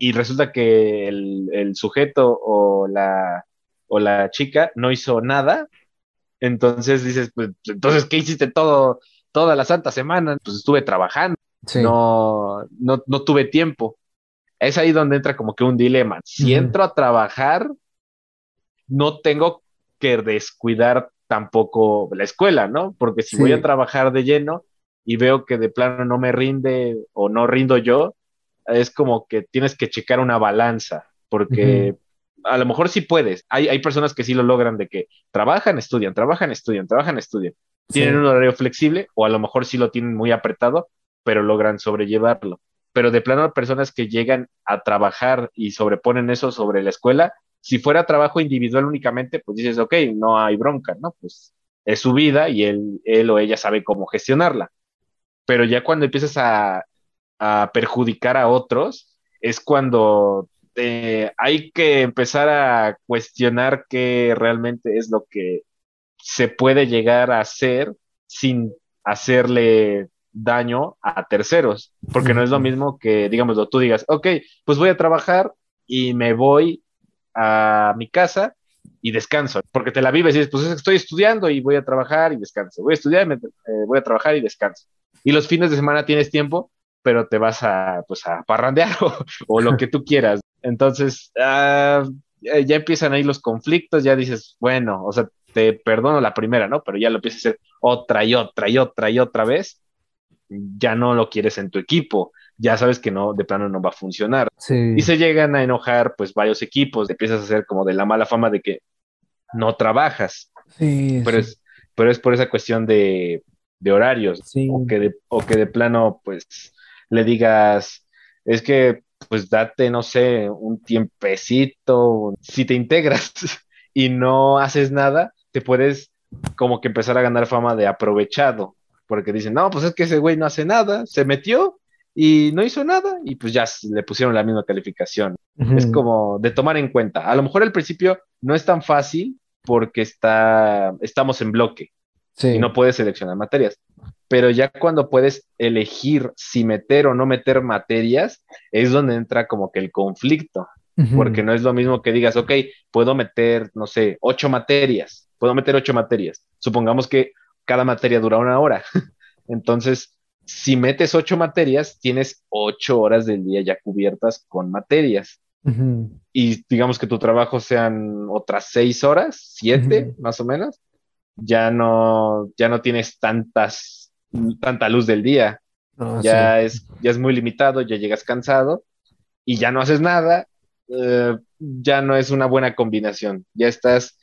y resulta que el, el sujeto o la, o la chica no hizo nada entonces dices, pues, entonces, ¿qué hiciste todo, toda la santa semana? Pues estuve trabajando, no, no, no tuve tiempo. Es ahí donde entra como que un dilema. Si entro a trabajar, no tengo que descuidar tampoco la escuela, ¿no? Porque si voy a trabajar de lleno y veo que de plano no me rinde o no rindo yo, es como que tienes que checar una balanza, porque a lo mejor sí puedes. Hay, hay personas que sí lo logran de que trabajan, estudian, trabajan, estudian, trabajan, estudian. Tienen un horario flexible o a lo mejor sí lo tienen muy apretado, pero logran sobrellevarlo. Pero de plano, personas que llegan a trabajar y sobreponen eso sobre la escuela, si fuera trabajo individual únicamente, pues dices, ok, no hay bronca, ¿no? Pues es su vida y él, él o ella sabe cómo gestionarla. Pero ya cuando empiezas a, a perjudicar a otros, es cuando este, hay que empezar a cuestionar qué realmente es lo que se puede llegar a hacer sin hacerle daño a terceros, porque no es lo mismo que, digamos, tú digas, ok, pues voy a trabajar y me voy a mi casa y descanso, porque te la vives y dices, pues estoy estudiando y voy a trabajar y descanso, voy a estudiar, eh, voy a trabajar y descanso. Y los fines de semana tienes tiempo, pero te vas a, pues, a parrandear o, lo que tú quieras. Entonces, ah, ya empiezan ahí los conflictos, ya dices, bueno, o sea, te perdono la primera, ¿no? Pero ya lo empiezas a hacer otra y otra y otra y otra vez, ya no lo quieres en tu equipo, ya sabes que no, de plano no va a funcionar. Y se llegan a enojar, pues, varios equipos, empiezas a hacer como de la mala fama de que no trabajas. pero, Es, pero es por esa cuestión de, horarios, o, que de, o que de plano, pues, le digas, es que, pues, date, no sé, un tiempecito, si te integras y no haces nada, te puedes como que empezar a ganar fama de aprovechado, porque dicen, no, pues es que ese güey no hace nada, se metió y no hizo nada y pues ya le pusieron la misma calificación. Es como de tomar en cuenta. A lo mejor al principio no es tan fácil porque está, estamos en bloque y no puedes seleccionar materias, pero ya cuando puedes elegir si meter o no meter materias, es donde entra como que el conflicto. Porque no es lo mismo que digas, ok, puedo meter, no sé, ocho materias, puedo meter ocho materias. Supongamos que cada materia dura una hora. Entonces, si metes ocho materias, tienes ocho horas del día ya cubiertas con materias. Y digamos que tu trabajo sean otras seis horas, siete más o menos, ya no, ya no tienes tantas, tanta luz del día. ya, es, ya es muy limitado, ya llegas cansado y ya no haces nada, eh, ya no es una buena combinación. Ya estás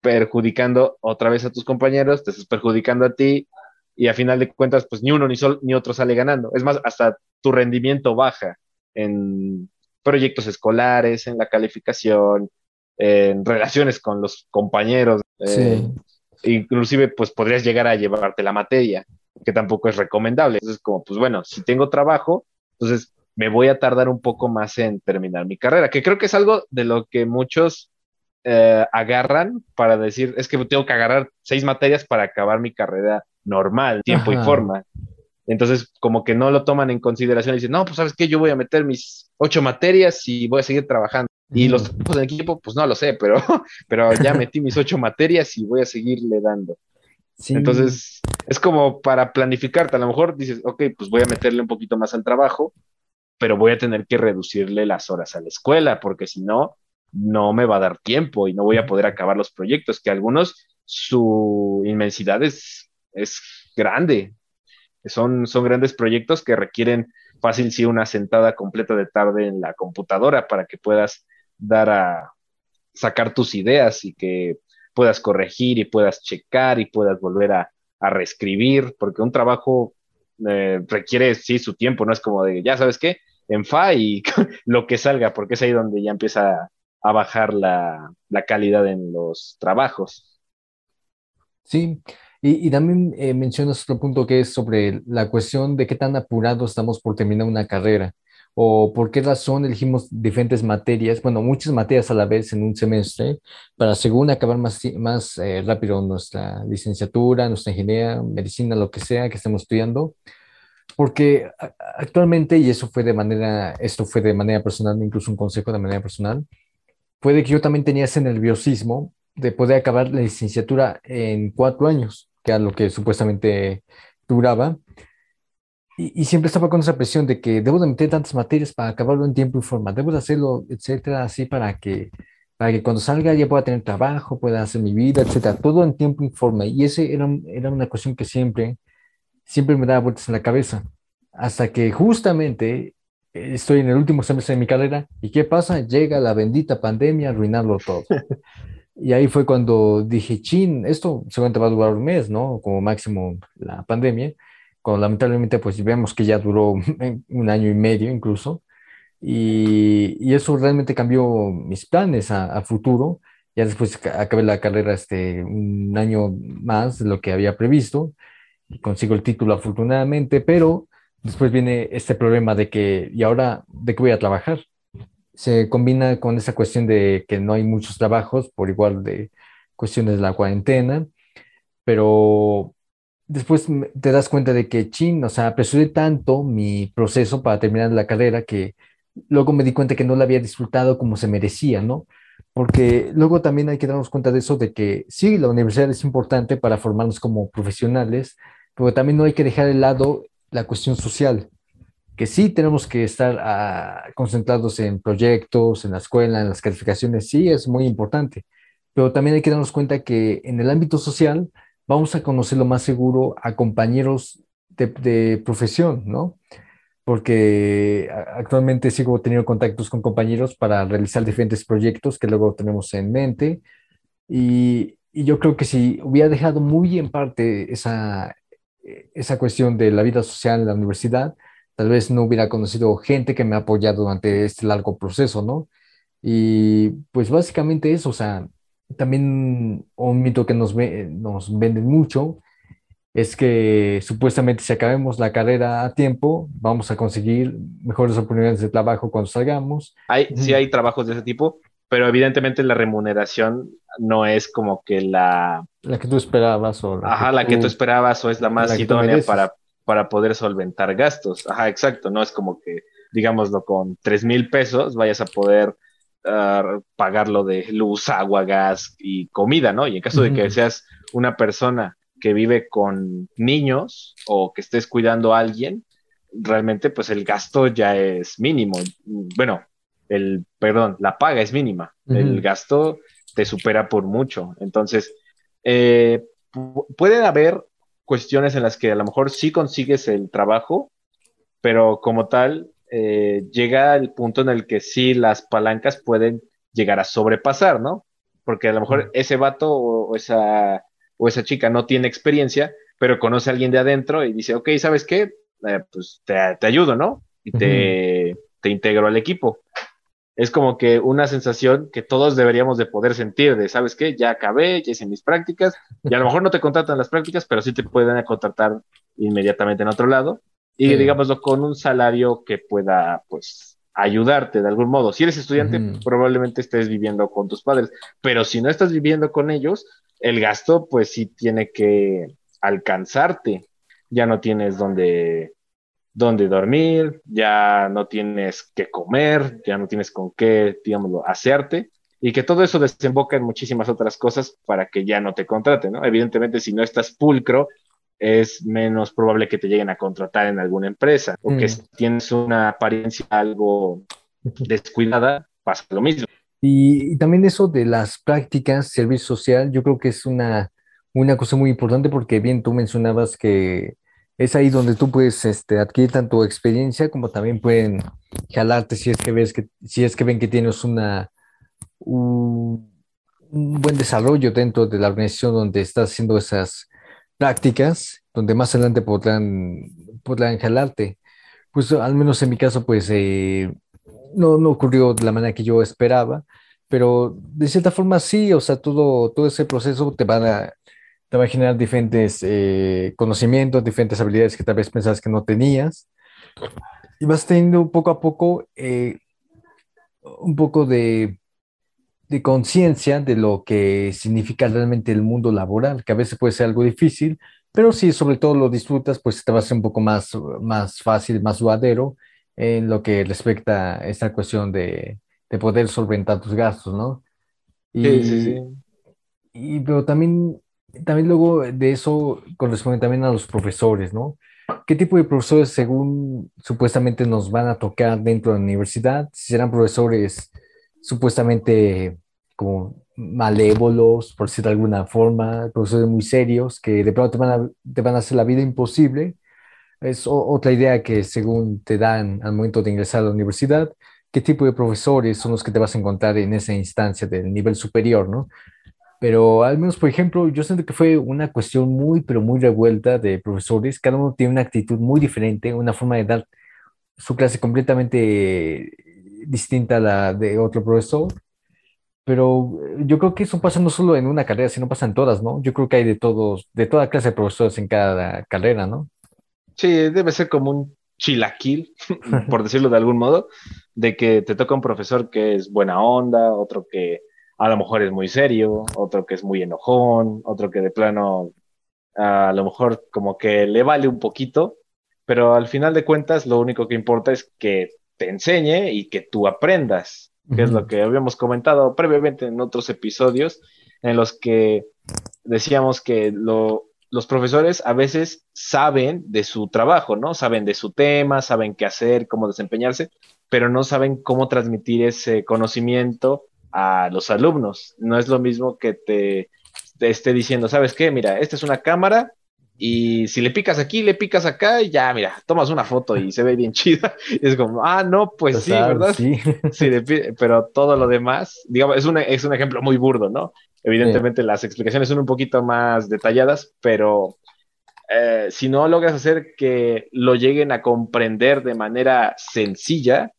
perjudicando otra vez a tus compañeros, te estás perjudicando a ti y a final de cuentas, pues ni uno ni, sol, ni otro sale ganando. Es más, hasta tu rendimiento baja en proyectos escolares, en la calificación, en relaciones con los compañeros. Eh, inclusive, pues podrías llegar a llevarte la materia, que tampoco es recomendable. Entonces, como, pues bueno, si tengo trabajo, entonces me voy a tardar un poco más en terminar mi carrera, que creo que es algo de lo que muchos eh, agarran para decir, es que tengo que agarrar seis materias para acabar mi carrera normal, tiempo y forma. Entonces, como que no lo toman en consideración y dicen, no, pues sabes qué, yo voy a meter mis ocho materias y voy a seguir trabajando. Y los tipos del equipo, pues no lo sé, pero, pero ya metí mis ocho materias y voy a seguirle dando. Entonces, es como para planificarte. A lo mejor dices, ok, pues voy a meterle un poquito más al trabajo, pero voy a tener que reducirle las horas a la escuela, porque si no, no me va a dar tiempo y no voy a poder acabar los proyectos, que algunos su inmensidad es, es grande. Son, son grandes proyectos que requieren fácil sí una sentada completa de tarde en la computadora para que puedas dar a sacar tus ideas y que puedas corregir y puedas checar y puedas volver a, a reescribir, porque un trabajo eh, requiere sí su tiempo, no es como de, ya sabes qué, en fa y lo que salga, porque es ahí donde ya empieza a bajar la, calidad en los trabajos. Sí, y, también eh, mencionas otro punto que es sobre la cuestión de qué tan apurados estamos por terminar una carrera o por qué razón elegimos diferentes materias, bueno, muchas materias a la vez en un semestre, para según acabar más, más eh, rápido nuestra licenciatura, nuestra ingeniería, medicina, lo que sea que estemos estudiando, porque actualmente, y eso fue de manera, esto fue de manera personal, incluso un consejo de manera personal, puede que yo también tenía ese nerviosismo de poder acabar la licenciatura en cuatro años, que era lo que supuestamente duraba, y, siempre estaba con esa presión de que debo de meter tantas materias para acabarlo en tiempo y forma, debo de hacerlo, etcétera, así para que, para que cuando salga ya pueda tener trabajo, pueda hacer mi vida, etcétera, todo en tiempo y forma. Y ese era, era una cuestión que siempre, siempre me daba vueltas en la cabeza, hasta que justamente estoy en el último semestre de mi carrera y ¿qué pasa? Llega la bendita pandemia a arruinarlo todo. Y ahí fue cuando dije, chin, esto seguramente va a durar un mes, ¿no? Como máximo la pandemia cuando lamentablemente pues vemos que ya duró un año y medio incluso, y, eso realmente cambió mis planes a, futuro. Ya después acabé la carrera este, un año más de lo que había previsto, y consigo el título afortunadamente, pero después viene este problema de que, ¿y ahora de qué voy a trabajar? Se combina con esa cuestión de que no hay muchos trabajos por igual de cuestiones de la cuarentena, pero después te das cuenta de que, chin, o sea, apresuré tanto mi proceso para terminar la carrera que luego me di cuenta que no la había disfrutado como se merecía, ¿no? Porque luego también hay que darnos cuenta de eso, de que sí, la universidad es importante para formarnos como profesionales, pero también no hay que dejar de lado la cuestión social, que sí tenemos que estar ah, concentrados en proyectos, en la escuela, en las calificaciones, sí es muy importante, pero también hay que darnos cuenta que en el ámbito social vamos a conocer lo más seguro a compañeros de, de profesión, ¿no? porque actualmente sigo teniendo contactos con compañeros para realizar diferentes proyectos que luego tenemos en mente. Y, y, yo creo que si hubiera dejado muy en parte esa, esa cuestión de la vida social en la universidad, tal vez no hubiera conocido gente que me ha apoyado durante este largo proceso, ¿no? Y pues básicamente eso, o sea, también un mito que nos, ve, nos venden mucho es que supuestamente si acabemos la carrera a tiempo, vamos a conseguir mejores oportunidades de trabajo cuando salgamos. Hay, sí hay trabajos de ese tipo, pero evidentemente la remuneración no es como que la... La que tú esperabas o... La Ajá, que la que tú esperabas o es la más idónea para, para poder solventar gastos. Ajá, exacto, no es como que, digámoslo, con tres mil pesos vayas a poder uh, pagarlo de luz, agua, gas y comida, ¿no? Y en caso de que seas una persona que vive con niños o que estés cuidando a alguien, realmente pues el gasto ya es mínimo. Bueno, el, perdón, la paga es mínima. El gasto te supera por mucho. Entonces, eh, pueden haber cuestiones en las que a lo mejor sí consigues el trabajo, pero como tal, eh, llega el punto en el que sí las palancas pueden llegar a sobrepasar, ¿no? Porque a lo mejor ese vato o esa o esa chica no tiene experiencia, pero conoce a alguien de adentro y dice, ok, ¿sabes qué? Eh, pues te, ayudo, ¿no? Y te, te integro al equipo. Es como que una sensación que todos deberíamos de poder sentir de, ¿sabes qué? Ya acabé, ya hice mis prácticas, y a lo mejor no te contratan las prácticas, pero sí te pueden contratar inmediatamente en otro lado, y digámoslo con un salario que pueda, pues, ayudarte de algún modo. Si eres estudiante, probablemente estés viviendo con tus padres, pero si no estás viviendo con ellos, el gasto pues sí tiene que alcanzarte. Ya no tienes donde, donde dormir, ya no tienes que comer, ya no tienes con qué, digámoslo, hacerte. Y que todo eso desemboca en muchísimas otras cosas para que ya no te contraten, ¿no? Evidentemente, si no estás pulcro, es menos probable que te lleguen a contratar en alguna empresa o que si mm. tienes una apariencia algo descuidada, pasa lo mismo. Y, también eso de las prácticas, servicio social, yo creo que es una, una cosa muy importante porque bien tú mencionabas que es ahí donde tú puedes este, adquirir tanto experiencia como también pueden jalarte si es que ves que, si es que ven que tienes una, un, buen desarrollo dentro de la organización donde estás haciendo esas prácticas, donde más adelante podrán, podrán jalarte. Pues al menos en mi caso, pues eh, no, no ocurrió de la manera que yo esperaba, pero de cierta forma sí, o sea, todo, todo ese proceso te va a, te va a generar diferentes eh, conocimientos, diferentes habilidades que tal vez pensabas que no tenías, y vas teniendo poco a poco eh, un poco de, de conciencia de lo que significa realmente el mundo laboral, que a veces puede ser algo difícil, pero si sobre todo lo disfrutas, pues te va a ser un poco más, más fácil, más duradero en lo que respecta a esta cuestión de, de poder solventar tus gastos, ¿no? Y, sí, sí, sí. Y, pero también, también luego de eso corresponde también a los profesores, ¿no? ¿Qué tipo de profesores, según supuestamente nos van a tocar dentro de la universidad? Si serán profesores supuestamente como malévolos, por decir de alguna forma, profesores muy serios, que de pronto te van a, te van a hacer la vida imposible, es otra idea que según te dan al momento de ingresar a la universidad, qué tipo de profesores son los que te vas a encontrar en esa instancia del nivel superior, ¿no? Pero al menos, por ejemplo, yo siento que fue una cuestión muy, pero muy revuelta de profesores. Cada uno tiene una actitud muy diferente, una forma de dar su clase completamente distinta a la de otro profesor. Pero yo creo que eso pasa no solo en una carrera, sino pasa en todas, ¿no? Yo creo que hay de todos, de toda clase de profesores en cada carrera, ¿no? Sí, debe ser como un chilaquil, por decirlo de algún modo, de que te toca un profesor que es buena onda, otro que a lo mejor es muy serio, otro que es muy enojón, otro que de plano a lo mejor como que le vale un poquito, pero al final de cuentas lo único que importa es que te enseñe y que tú aprendas, que es lo que habíamos comentado previamente en otros episodios en los que decíamos que los profesores a veces saben de su trabajo, ¿no? Saben de su tema, saben qué hacer, cómo desempeñarse, pero no saben cómo transmitir ese conocimiento a los alumnos. No es lo mismo que te, te esté diciendo, ¿sabes qué? Mira, esta es una cámara, y si le picas aquí, le picas acá y ya, mira, tomas una foto y se ve bien chida. Y es como, ah, no, pues sí, ¿verdad? Sí. sí pero todo lo demás, digamos, es un, es un ejemplo muy burdo, ¿no? Evidentemente las explicaciones son un poquito más detalladas, pero eh, si no logras hacer que lo lleguen a comprender de manera sencilla,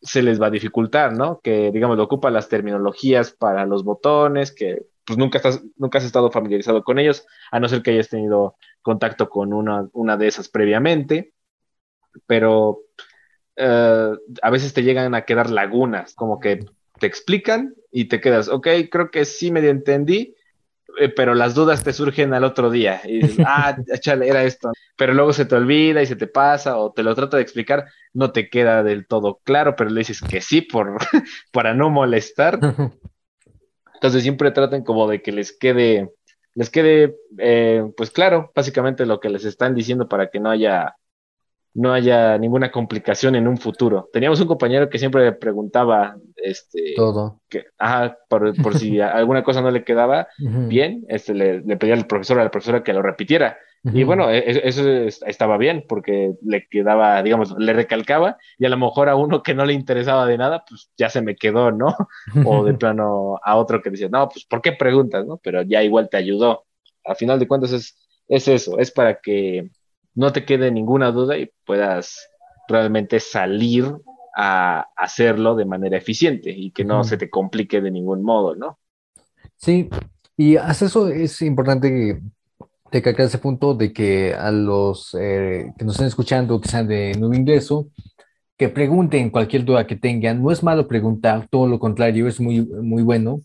se les va a dificultar, ¿no? Que, digamos, ocupa las terminologías para los botones, que pues nunca, estás, nunca has estado familiarizado con ellos, a no ser que hayas tenido contacto con una, una de esas previamente, pero eh, a veces te llegan a quedar lagunas, como que te explican y te quedas, ok, creo que sí medio entendí, pero las dudas te surgen al otro día y dices, ah, chale, era esto, pero luego se te olvida y se te pasa o te lo trata de explicar, no te queda del todo claro, pero le dices que sí por, para no molestar. Entonces siempre traten como de que les quede les quede eh, pues claro básicamente lo que les están diciendo para que no haya no haya ninguna complicación en un futuro. Teníamos un compañero que siempre preguntaba este todo. Que, ajá, por, si alguna cosa no le quedaba bien, este le, le pedía al profesor a la profesora que lo repitiera. Y bueno, e, e, eso estaba bien porque le quedaba, digamos, le recalcaba y a lo mejor a uno que no le interesaba de nada, pues ya se me quedó, ¿no? O de plano a otro que decía, no, pues ¿por qué preguntas, no? Pero ya igual te ayudó. A final de cuentas es, es eso, es para que no te quede ninguna duda y puedas realmente salir a hacerlo de manera eficiente y que no se te complique de ningún modo, ¿no? Sí, y hasta eso es importante que que ese punto de que a los eh, que nos están escuchando, que sean de nuevo ingreso, que pregunten cualquier duda que tengan. No es malo preguntar, todo lo contrario, es muy, muy bueno.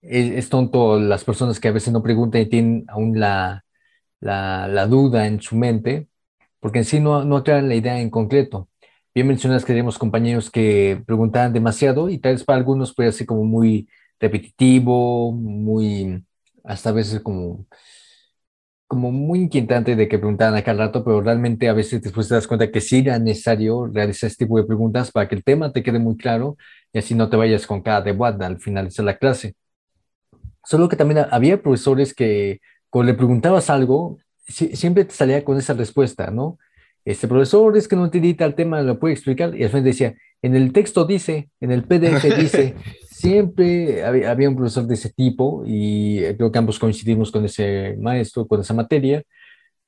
Es, tonto las personas que a veces no preguntan y tienen aún la, la, duda en su mente, porque en sí no, no aclaran la idea en concreto. Bien mencionas que tenemos compañeros que preguntaban demasiado y tal vez para algunos puede ser como muy repetitivo, muy, hasta a veces como como muy inquietante de que preguntaran a cada rato, pero realmente a veces después te das cuenta que sí era necesario realizar este tipo de preguntas para que el tema te quede muy claro y así no te vayas con cada debate al finalizar la clase. Solo que también había profesores que cuando le preguntabas algo, siempre te salía con esa respuesta, ¿no? Este profesor es que no entendí tal tema, lo puede explicar. Y al final decía, en el texto dice, en el PDF dice, siempre había, un profesor de ese tipo y eh, creo que ambos coincidimos con ese maestro, con esa materia,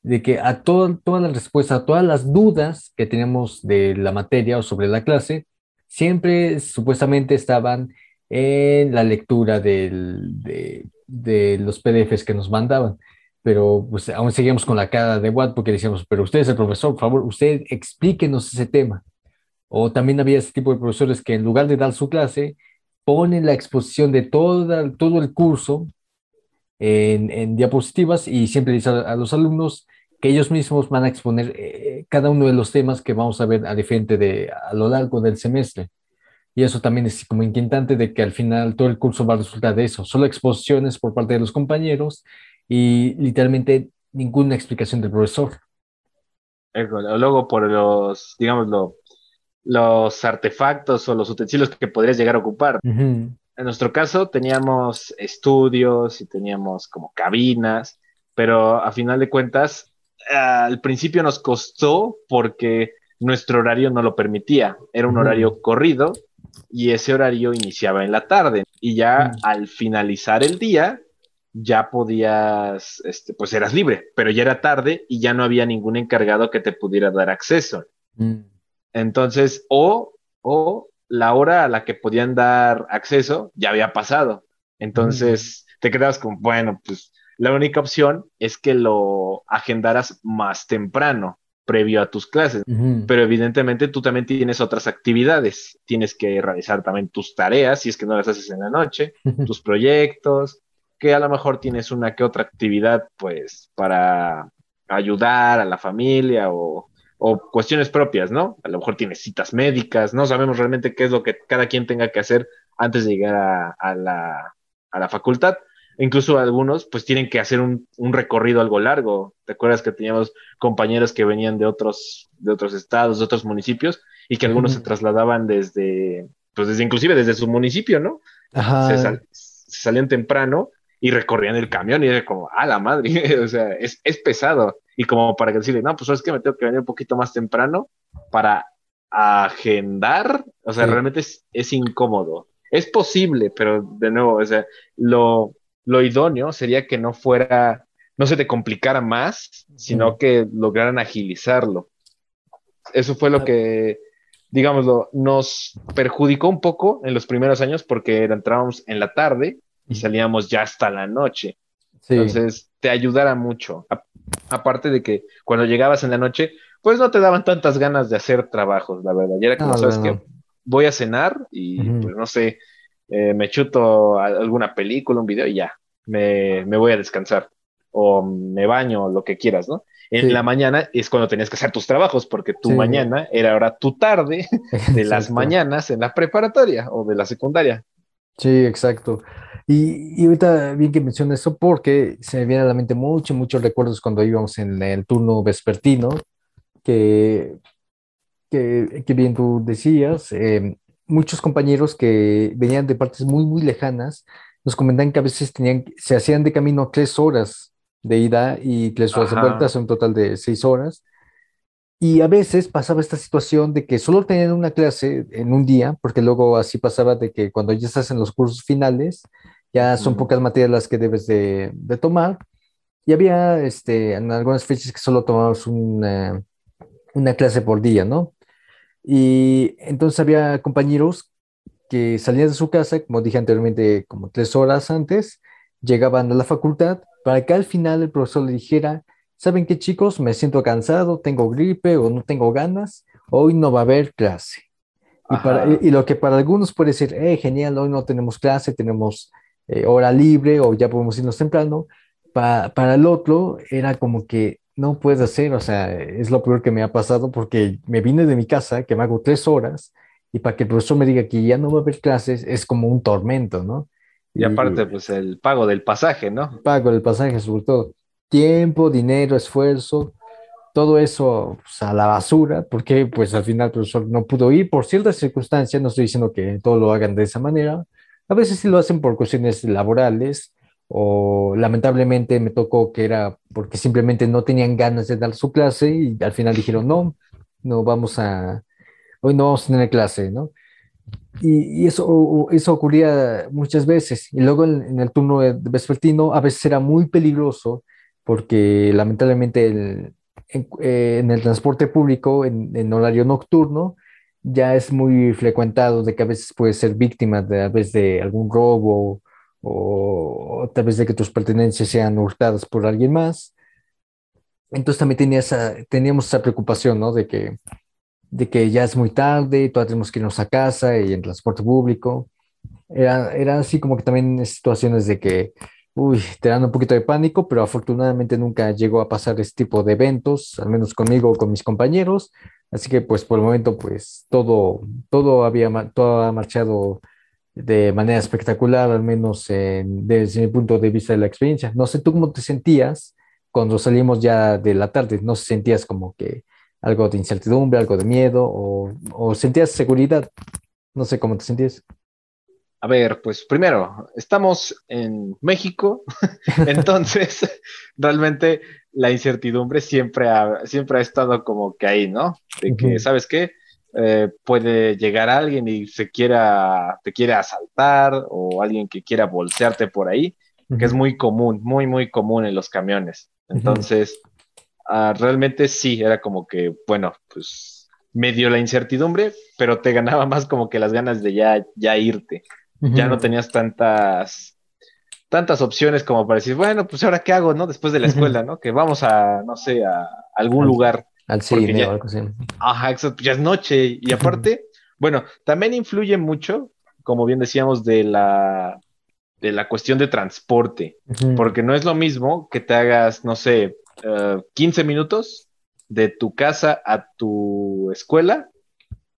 de que a todas las respuestas, a todas las dudas que teníamos de la materia o sobre la clase, siempre supuestamente estaban en la lectura de, de, los PDFs que nos mandaban. Pero pues aún seguíamos con la cara de Watt porque decíamos, pero usted es el profesor, por favor, usted explíquenos ese tema. O también había ese tipo de profesores que en lugar de dar su clase, ponen la exposición de toda, todo el curso en, diapositivas y siempre dicen a, los alumnos que ellos mismos van a exponer eh, cada uno de los temas que vamos a ver a, a lo largo del semestre. Y eso también es como inquietante de que al final todo el curso va a resultar de eso, solo exposiciones por parte de los compañeros y literalmente ninguna explicación del profesor. Luego por los, digámoslo, los artefactos o los utensilios que podrías llegar a ocupar. En nuestro caso teníamos estudios y teníamos como cabinas, pero a final de cuentas, al principio nos costó porque nuestro horario no lo permitía. Era un horario corrido y ese horario iniciaba en la tarde y ya al finalizar el día ya podías, este, pues eras libre, pero ya era tarde y ya no había ningún encargado que te pudiera dar acceso. Entonces, o, o la hora a la que podían dar acceso ya había pasado. Entonces, te quedabas con, bueno, pues la única opción es que lo agendaras más temprano, previo a tus clases. Pero evidentemente tú también tienes otras actividades. Tienes que realizar también tus tareas, si es que no las haces en la noche, tus proyectos, que a lo mejor tienes una que otra actividad, pues, para ayudar a la familia o o cuestiones propias, ¿no? A lo mejor tienes citas médicas, no sabemos realmente qué es lo que cada quien tenga que hacer antes de llegar a, la, a la facultad. Incluso algunos pues tienen que hacer un, recorrido algo largo. ¿Te acuerdas que teníamos compañeros que venían de otros, de otros estados, de otros municipios, y que algunos se trasladaban desde, pues desde inclusive desde su municipio, ¿no? Se, salían temprano y recorrían el camión y era como, a la madre, o sea, es, es, pesado. Y como para decirle, no, pues sabes que me tengo que venir un poquito más temprano para agendar, o sea, realmente es, es incómodo. Es posible, pero de nuevo, o sea, lo, lo idóneo sería que no fuera, no se te complicara más, sino que lograran agilizarlo. Eso fue lo que, digámoslo, nos perjudicó un poco en los primeros años porque entrábamos en la tarde y salíamos ya hasta la noche. Entonces, te ayudara mucho. aparte de que cuando llegabas en la noche, pues no te daban tantas ganas de hacer trabajos, la verdad. Y era como, ¿sabes que Voy a cenar y, pues no sé, eh, me chuto alguna película, un video y ya, me, voy a descansar o me baño, lo que quieras, ¿no? En la mañana es cuando tenías que hacer tus trabajos, porque tu mañana era ahora tu tarde de las mañanas en la preparatoria o de la secundaria. Sí, exacto. Y, y, ahorita bien que mencionas eso, porque se me viene a la mente mucho, muchos recuerdos cuando íbamos en el turno vespertino, que, que, que bien tú decías, eh, muchos compañeros que venían de partes muy, muy lejanas nos comentan que a veces tenían, se hacían de camino tres horas de ida y tres horas de vuelta, un total de seis horas. Y a veces pasaba esta situación de que solo tenían una clase en un día, porque luego así pasaba de que cuando ya estás en los cursos finales, ya son pocas materias las que debes de, de, tomar. Y había este, en algunas fechas que solo tomabas una, una clase por día, ¿no? Y entonces había compañeros que salían de su casa, como dije anteriormente, como tres horas antes, llegaban a la facultad para que al final el profesor le dijera, ¿saben qué chicos? Me siento cansado, tengo gripe o no tengo ganas, hoy no va a haber clase. Y, lo que para algunos puede ser, eh, genial, hoy no tenemos clase, tenemos eh, hora libre o ya podemos irnos temprano, para el otro era como que no puedes hacer, o sea, es lo peor que me ha pasado porque me vine de mi casa, que me hago tres horas, y para que el profesor me diga que ya no va a haber clases, es como un tormento, ¿no? Y, aparte, pues el pago del pasaje, ¿no? Pago del pasaje, sobre todo. Tiempo, dinero, esfuerzo, todo eso pues, a la basura, porque pues al final el profesor no pudo ir por ciertas circunstancias, no estoy diciendo que todo lo hagan de esa manera, a veces sí lo hacen por cuestiones laborales, o lamentablemente me tocó que era porque simplemente no tenían ganas de dar su clase y al final dijeron, no, no vamos a, hoy no vamos a tener clase, ¿no? Y, eso, eso ocurría muchas veces. Y luego en, el turno vespertino a veces era muy peligroso porque lamentablemente el, eh, en, el transporte público, en, en, horario nocturno, ya es muy frecuentado de que a veces puedes ser víctima de, a veces de algún robo o, tal vez de que tus pertenencias sean hurtadas por alguien más. Entonces también tenía esa, teníamos esa preocupación, ¿no? De que, de que ya es muy tarde, todavía tenemos que irnos a casa y en transporte público. Era, era así como que también situaciones de que, uy, te dan un poquito de pánico, pero afortunadamente nunca llegó a pasar este tipo de eventos, al menos conmigo o con mis compañeros. Así que pues por el momento pues todo, todo había, todo ha marchado de manera espectacular, al menos desde mi punto de vista de la experiencia. No sé tú cómo te sentías cuando salimos ya de la tarde, ¿no sentías como que algo de incertidumbre, algo de miedo o, o sentías seguridad? No sé cómo te sentías. A ver, pues primero, estamos en México, entonces realmente la incertidumbre siempre ha, siempre ha estado como que ahí, ¿no? De que, ¿sabes qué? Eh, puede llegar alguien y se quiera, te quiere asaltar o alguien que quiera bolsearte por ahí, que es muy común, muy, muy común en los camiones. Entonces, ah, realmente sí, era como que, bueno, pues medio la incertidumbre, pero te ganaba más como que las ganas de ya, ya irte. Ya no tenías tantas, tantas opciones como para decir, bueno, pues ahora qué hago, ¿no? Después de la escuela, ¿no? Que vamos a, no sé, a algún lugar al cine o algo así. Ajá, exacto, ya es noche. Y aparte, bueno, también influye mucho, como bien decíamos, de la, de la cuestión de transporte, porque no es lo mismo que te hagas, no sé, 15 eh, minutos de tu casa a tu escuela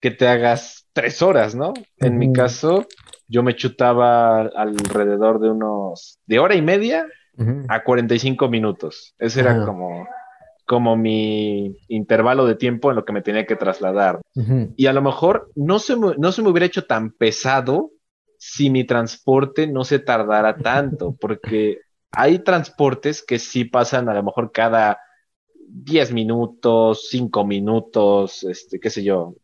que te hagas tres horas, ¿no? En mi caso, yo me chutaba alrededor de unos, de hora y media a 45 minutos. Ese era como, como mi intervalo de tiempo en lo que me tenía que trasladar. Y a lo mejor no se, no se me hubiera hecho tan pesado si mi transporte no se tardara tanto, porque hay transportes que sí pasan a lo mejor cada 10 minutos, 5 minutos, este, qué sé yo,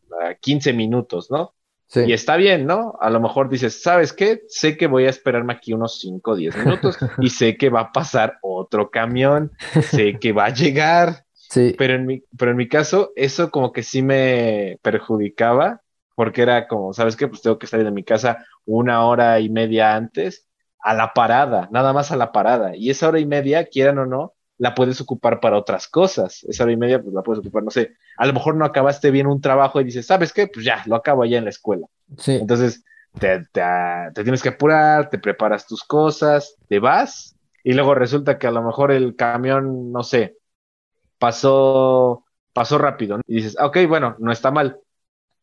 15 minutos, ¿no? Y está bien, ¿no? A lo mejor dices, ¿sabes qué? Sé que voy a esperarme aquí unos 5 o 10 minutos y sé que va a pasar otro camión, sé que va a llegar. Sí. Pero en, mi, pero en mi caso, eso como que sí me perjudicaba porque era como, ¿sabes qué? Pues tengo que salir de mi casa una hora y media antes a la parada, nada más a la parada. Y esa hora y media, quieran o no, la puedes ocupar para otras cosas. Esa hora y media, pues la puedes ocupar, no sé, a lo mejor no acabaste bien un trabajo y dices, ¿sabes qué? Pues ya, lo acabo allá en la escuela. Sí. Entonces, te, tienes que apurar, te preparas tus cosas, te vas y luego resulta que a lo mejor el camión, no sé, pasó, pasó rápido y dices, ok, bueno, no está mal,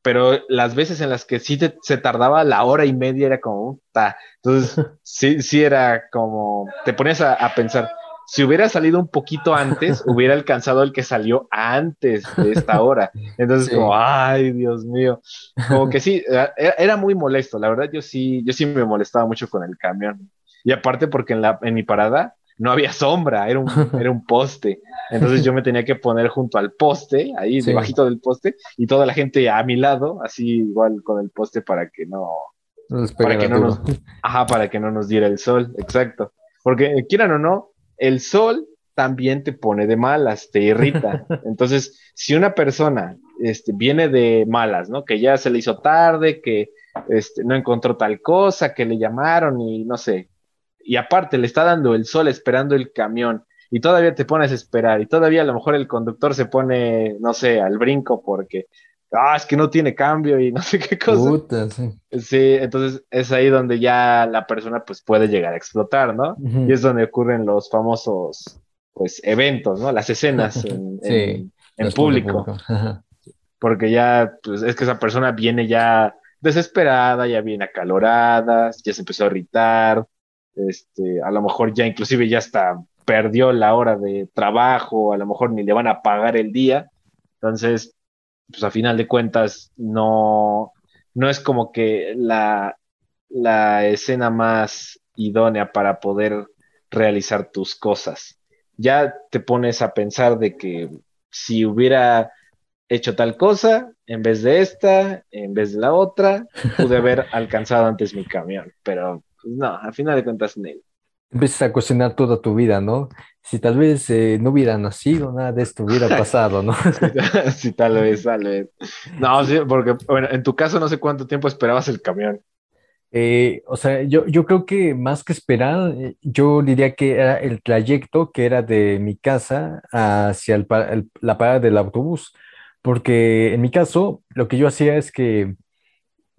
pero las veces en las que sí se tardaba la hora y media era como, ta. entonces sí, sí era como, te pones a, pensar, si hubiera salido un poquito antes, hubiera alcanzado el que salió antes de esta hora. Entonces, como, ay, Dios mío. Como que sí, era, era, muy molesto. La verdad, yo sí, yo sí me molestaba mucho con el camión. Y aparte porque en, la, en mi parada no había sombra, era un, era un poste. Entonces yo me tenía que poner junto al poste, ahí debajito del poste, y toda la gente a mi lado, así igual con el poste para que no, para que no nos, ajá, para que no nos diera el sol, exacto. Porque quieran o no, el sol también te pone de malas, te irrita. Entonces, si una persona este, viene de malas, ¿no? Que ya se le hizo tarde, que este, no encontró tal cosa, que le llamaron y no sé, y aparte le está dando el sol esperando el camión y todavía te pones a esperar y todavía a lo mejor el conductor se pone, no sé, al brinco porque, ah, es que no tiene cambio y no sé qué cosa. sí. sí. entonces es ahí donde ya la persona pues puede llegar a explotar, ¿no? Y es donde ocurren los famosos, pues, eventos, ¿no? Las escenas en, en, público. Porque ya, pues, es que esa persona viene ya desesperada, ya viene acalorada, ya se empezó a irritar, este, a lo mejor ya inclusive ya hasta perdió la hora de trabajo, a lo mejor ni le van a pagar el día. Entonces, pues a final de cuentas, no, no es como que la, la escena más idónea para poder realizar tus cosas. Ya te pones a pensar de que si hubiera hecho tal cosa en vez de esta, en vez de la otra, pude haber alcanzado antes mi camión, pero pues no, al final de cuentas, él. Empiezas a cuestionar toda tu vida, ¿no? Si tal vez eh, no hubiera nacido, nada de esto hubiera pasado, ¿no? sí, tal vez, tal vez. No, sí, porque, bueno, en tu caso no sé cuánto tiempo esperabas el camión. Eh, o sea, yo, yo creo que más que esperar, eh, yo diría que era el trayecto que era de mi casa hacia la parada del autobús, porque en mi caso, lo que yo hacía es que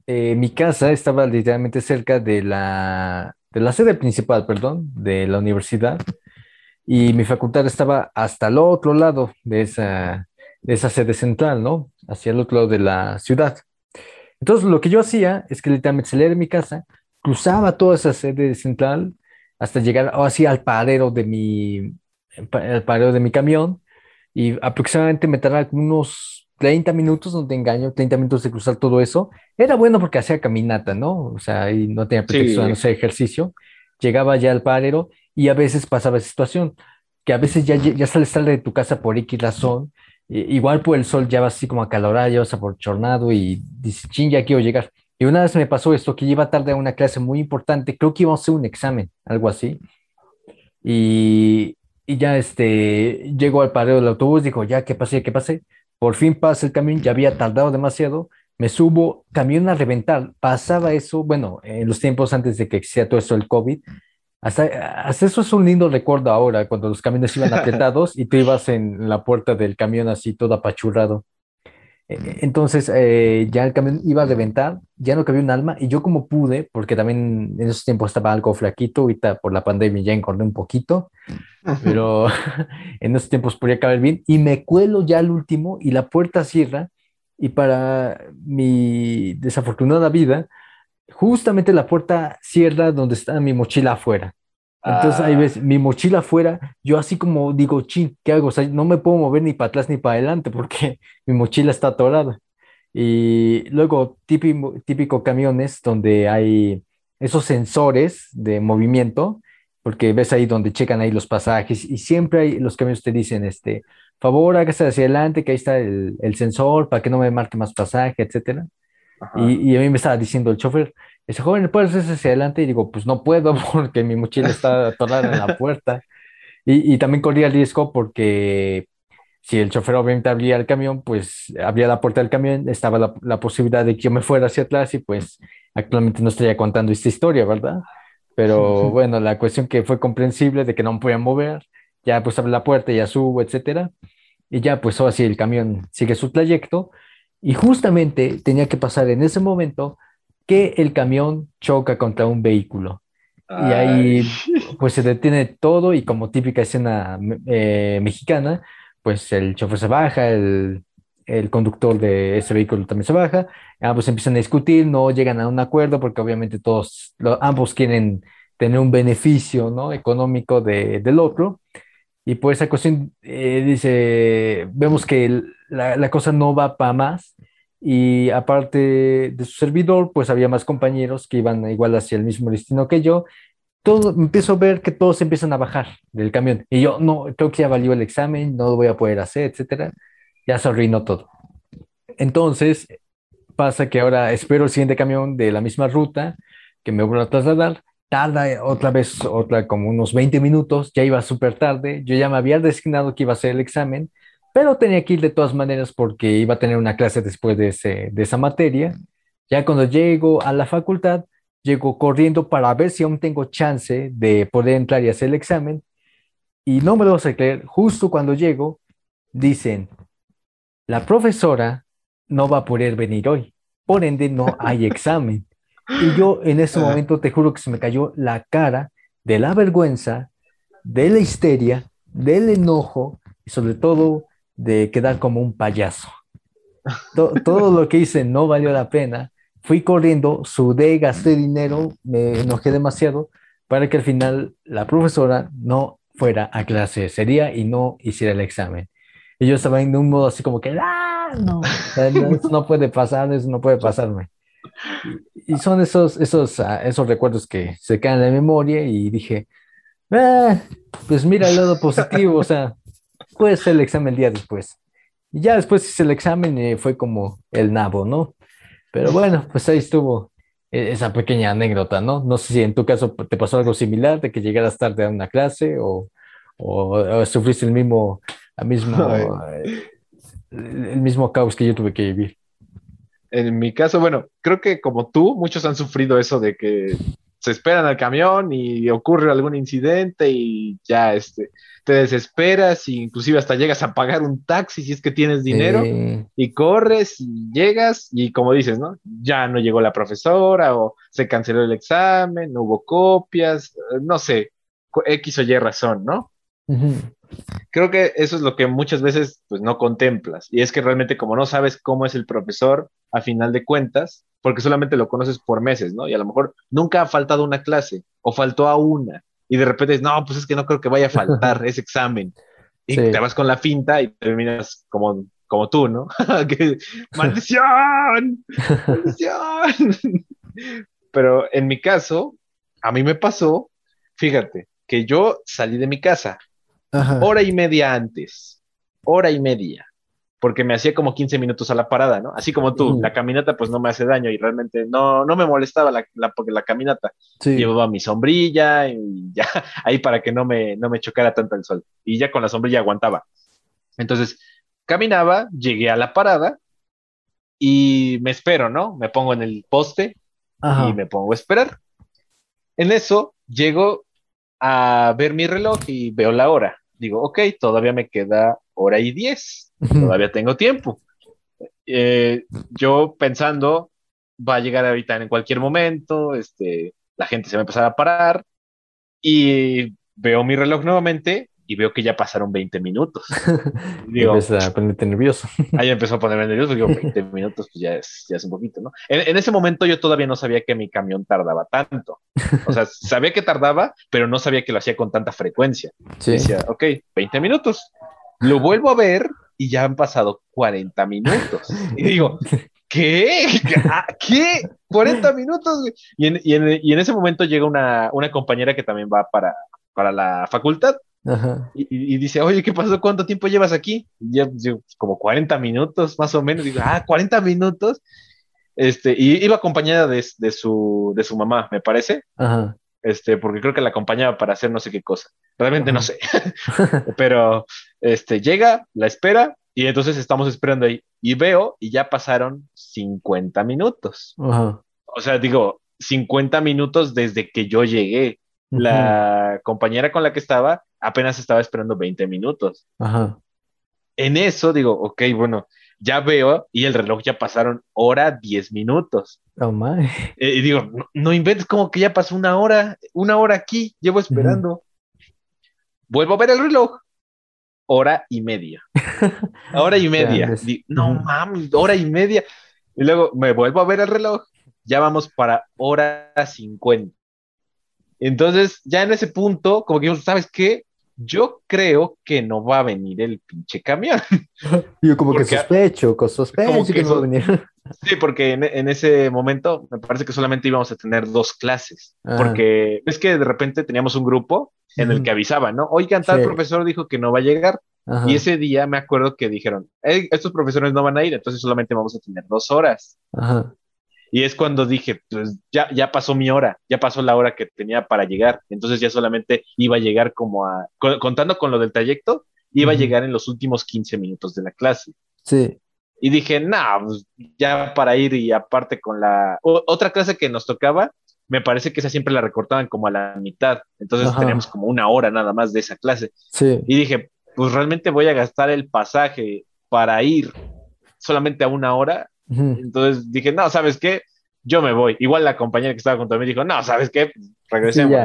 eh, mi casa estaba literalmente cerca de la, de la sede principal, perdón, de la universidad, y mi facultad estaba hasta el otro lado de esa, de esa sede central, ¿no? Hacia el otro lado de la ciudad. Entonces, lo que yo hacía es que literalmente salía de mi casa, cruzaba toda esa sede central hasta llegar así al paradero de mi, el paradero de mi camión, y aproximadamente me tardaba unos 30 minutos, no te engaño, 30 minutos de cruzar todo eso. Era bueno porque hacía caminata, ¿no? O sea, y no tenía pretexto no hacer ejercicio. Llegaba ya al paradero y a veces pasaba esa situación, que a veces ya, ya sales tarde de tu casa por X razón, igual por el sol ya vas así como acalorado, ya vas aporchornado y dices, ching, ya quiero llegar. Y una vez me pasó esto, que iba tarde a una clase muy importante, creo que iba a hacer un examen, algo así. Y, y ya este, llego al paradero del autobús, digo, ya, ¿qué pasé? ¿Qué pasé? Por fin pasa el camión, ya había tardado demasiado. Me subo, camión a reventar. Pasaba eso, bueno, en los tiempos antes de que existía todo eso el COVID. Hasta, hasta, eso es un lindo recuerdo ahora, cuando los camiones iban apretados y tú ibas en la puerta del camión así todo apachurrado. E- Entonces, eh, ya el camión iba a reventar, ya no cabía un alma, y yo como pude, porque también en esos tiempos estaba algo flaquito, ahorita por la pandemia ya engordé un poquito, pero en esos tiempos podía caber bien, y me cuelo ya al último, y la puerta cierra, y para mi desafortunada vida, justamente la puerta cierra donde está mi mochila afuera. Entonces ahí Ah, ves mi mochila afuera, yo así como digo, chin, ¿qué hago? O sea, no me puedo mover ni para atrás ni para adelante porque mi mochila está atorada. Y luego típico, típico camiones donde hay esos sensores de movimiento, porque ves ahí donde checan ahí los pasajes y siempre hay, los camiones te dicen, este, favor, hágase hacia adelante, que ahí está el, el sensor para que no me marque más pasaje, etcétera. Y, y a mí me estaba diciendo el chofer, ese joven, ¿puedes hacerse hacia adelante? Y digo, pues no puedo porque mi mochila está atorada en la puerta. Y, y también corría el riesgo porque si el chofer obviamente abría el camión, pues abría la puerta del camión, estaba la, la posibilidad de que yo me fuera hacia atrás y pues actualmente no estaría contando esta historia, ¿verdad? Pero bueno, la cuestión que fue comprensible de que no me podía mover, ya pues abre la puerta, ya subo, etcétera. Y ya pues ahora sí el camión sigue su trayecto y justamente tenía que pasar en ese momento que el camión choca contra un vehículo. Y ahí pues se detiene todo y como típica escena eh, mexicana, pues el chofer se baja, el, el conductor de ese vehículo también se baja, ambos empiezan a discutir, no llegan a un acuerdo porque obviamente todos, lo- ambos quieren tener un beneficio, ¿no? económico de- del otro. Y por esa cuestión, eh, dice, vemos que la, la cosa no va para más. Y aparte de su servidor, pues había más compañeros que iban igual hacia el mismo destino que yo. Todo, empiezo a ver que todos empiezan a bajar del camión. Y yo, no, creo que ya valió el examen, no lo voy a poder hacer, etcétera. Ya se arruinó todo. Entonces, pasa que ahora espero el siguiente camión de la misma ruta que me vuelva a trasladar. Tarda otra vez, otra como unos 20 minutos, ya iba súper tarde. Yo ya me había designado que iba a hacer el examen, pero tenía que ir de todas maneras porque iba a tener una clase después de, ese, de esa materia. Ya cuando llego a la facultad, llego corriendo para ver si aún tengo chance de poder entrar y hacer el examen. Y no me lo vas a creer, justo cuando llego, dicen, la profesora no va a poder venir hoy, por ende no hay examen. Y yo en ese momento te juro que se me cayó la cara de la vergüenza, de la histeria, del enojo y sobre todo de quedar como un payaso. To- todo lo que hice no valió la pena. Fui corriendo, sudé, gasté dinero, me enojé demasiado para que al final la profesora no fuera a clase ese día y no hiciera el examen. Y yo estaba en un modo así como que, ¡ah! No, eso no puede pasar, eso no puede pasarme. Y, son esos, esos, ah, esos recuerdos que se quedan en la memoria y dije, "Ah, pues mira el lado positivo, o sea, puede ser el examen el día después. Y ya después hice el examen y fue como el nabo, ¿no? Pero bueno, pues ahí estuvo e- esa pequeña anécdota, ¿no? No sé si en tu caso te pasó algo similar, de que llegaras tarde a una clase o, o, o sufriste el mismo, el mismo, eh, el mismo caos que yo tuve que vivir. En mi caso, bueno, creo que como tú, muchos han sufrido eso de que se esperan al camión y ocurre algún incidente y ya este, te desesperas e inclusive hasta llegas a pagar un taxi si es que tienes dinero Eh, y corres y llegas y como dices, ¿no? Ya no llegó la profesora o se canceló el examen, no hubo copias, eh, no sé, X o Y razón, ¿no? ujú, Creo que eso es lo que muchas veces pues no contemplas y es que realmente como no sabes cómo es el profesor a final de cuentas, porque solamente lo conoces por meses, ¿no? Y a lo mejor nunca ha faltado una clase o faltó a una y de repente es, no, pues es que no creo que vaya a faltar ese examen y te Sí. vas con la finta y terminas como, como tú, ¿no? Que, ¡Maldición! ¡Maldición! Pero en mi caso, a mí me pasó, fíjate, que yo salí de mi casa Ajá. hora y media antes, hora y media, porque me hacía como 15 minutos a la parada, ¿no? Así como tú, la caminata pues no me hace daño y realmente no, no me molestaba la, la, porque la caminata Sí. llevaba mi sombrilla y ya ahí para que no me, no me chocara tanto el sol y ya con la sombrilla aguantaba. Entonces, caminaba, llegué a la parada y me espero, ¿no? Me pongo en el poste y me pongo a esperar. En eso llego a ver mi reloj y veo la hora. Digo, ok, todavía me queda hora y diez, todavía tengo tiempo. eh, yo pensando, va a llegar ahorita en cualquier momento, este, la gente se va a empezar a parar y veo mi reloj nuevamente y veo que ya pasaron 20 minutos. digo, Empieza a ponerte nervioso. ahí empezó a ponerme nervioso, digo, 20 minutos, pues ya es, ya es un poquito, ¿no? En, ese momento yo todavía no sabía que mi camión tardaba tanto. O sea, sabía que tardaba, pero no sabía que lo hacía con tanta frecuencia. Sí. Decía, ok, 20 minutos. Lo vuelvo a ver y ya han pasado 40 minutos. Y digo, ¿qué? ¿Qué? 40 minutos. Y en, y, en, y en, ese momento llega una, una compañera que también va para, para la facultad. Y, dice, oye, ¿qué pasó? ¿Cuánto tiempo llevas aquí? Y ya, como 40 minutos, más o menos. Digo, ah, 40 minutos. Este, y iba acompañada de, de, su, de su mamá, me parece. Este, porque creo que la acompañaba para hacer no sé qué cosa. Realmente no sé. Pero este, llega, la espera y entonces estamos esperando ahí. Y veo y ya pasaron 50 minutos. O sea, digo, 50 minutos desde que yo llegué. La compañera con la que estaba apenas estaba esperando 20 minutos. En eso digo, ok, bueno, ya veo y el reloj ya pasaron hora 10 minutos. Oh, my. Eh, y digo, no, inventes como que ya pasó una hora, una hora aquí, llevo esperando. Vuelvo a ver el reloj, hora y media. hora y media. no mames, hora y media. Y luego me vuelvo a ver el reloj, ya vamos para hora 50. Entonces, ya en ese punto, como que, ¿sabes qué? Yo creo que no va a venir el pinche camión. Yo como que sospecho, con sospecho que, no va a venir. Sí, porque en, ese momento me parece que solamente íbamos a tener dos clases, ah. porque es que de repente teníamos un grupo en el que avisaban, ¿no? Oigan, tal profesor dijo que no va a llegar. Y ese día me acuerdo que dijeron, estos profesores no van a ir, entonces solamente vamos a tener dos horas. Y es cuando dije, pues ya, ya pasó mi hora, ya pasó la hora que tenía para llegar. Entonces ya solamente iba a llegar como a, contando con lo del trayecto, iba a llegar en los últimos 15 minutos de la clase. Sí. Y dije, no, pues, ya para ir y aparte con la otra clase que nos tocaba, me parece que esa siempre la recortaban como a la mitad. Entonces teníamos como una hora nada más de esa clase. Sí. Y dije, pues realmente voy a gastar el pasaje para ir solamente a una hora. Entonces dije, no, ¿sabes qué? Yo me voy. Igual la compañera que estaba junto a mí dijo, no, ¿sabes qué? Regresemos.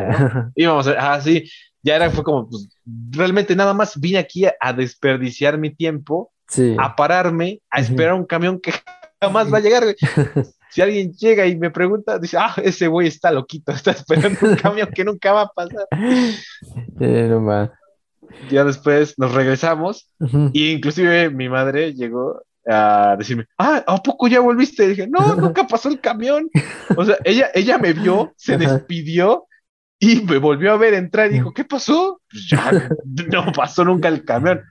Íbamos así, ah, ya era, fue como, pues, realmente nada más vine aquí a, desperdiciar mi tiempo, a pararme, a esperar un camión que jamás va a llegar. Si alguien llega y me pregunta, dice, ah, ese güey está loquito, está esperando un camión que nunca va a pasar. no ya después nos regresamos y inclusive mi madre llegó a decirme, ah, ¿a poco ya volviste? Y dije, no, nunca pasó el camión. O sea, ella, ella me vio, se despidió y me volvió a ver entrar y dijo, ¿qué pasó? Pues ya no pasó nunca el camión.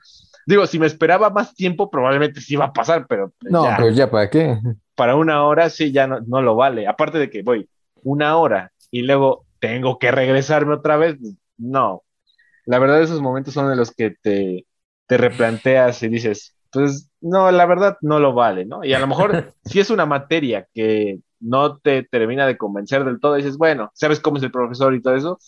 Digo, si me esperaba más tiempo, probablemente sí iba a pasar, pero. Pues no, pero ya para qué. Para una hora sí ya no, no lo vale. Aparte de que voy una hora y luego tengo que regresarme otra vez, no, la verdad esos momentos son de los que te, te replanteas y dices, pues no, la verdad no lo vale, ¿no? Y a lo mejor si es una materia que no te termina de convencer del todo, dices, bueno, sabes cómo es el profesor y todo eso,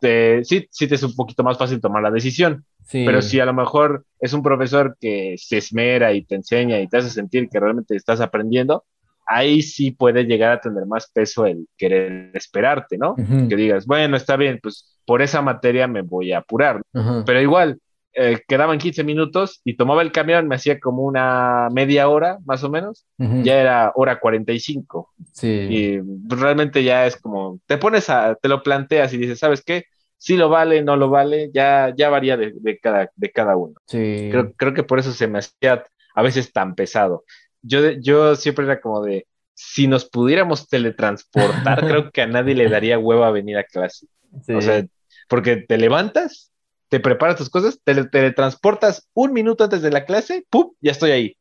te, sí, sí te es un poquito más fácil tomar la decisión. Pero si a lo mejor es un profesor que se esmera y te enseña y te hace sentir que realmente estás aprendiendo, ahí sí puede llegar a tener más peso el querer esperarte, ¿no? Que digas, bueno, está bien, pues por esa materia me voy a apurar. Pero igual, eh, quedaban 15 minutos y tomaba el camión, me hacía como una media hora, más o menos, ya era hora 45. Sí. Y realmente ya es como, te pones a, te lo planteas y dices, ¿sabes qué? Si lo vale, no lo vale, ya, ya varía de, cada, de cada uno. Sí. Creo, creo que por eso se me hacía a veces tan pesado yo, yo siempre era como de, si nos pudiéramos teletransportar, creo que a nadie le daría hueva venir a clase. O sea, porque te levantas, te preparas tus cosas, te teletransportas un minuto antes de la clase, ¡pum! Ya estoy ahí.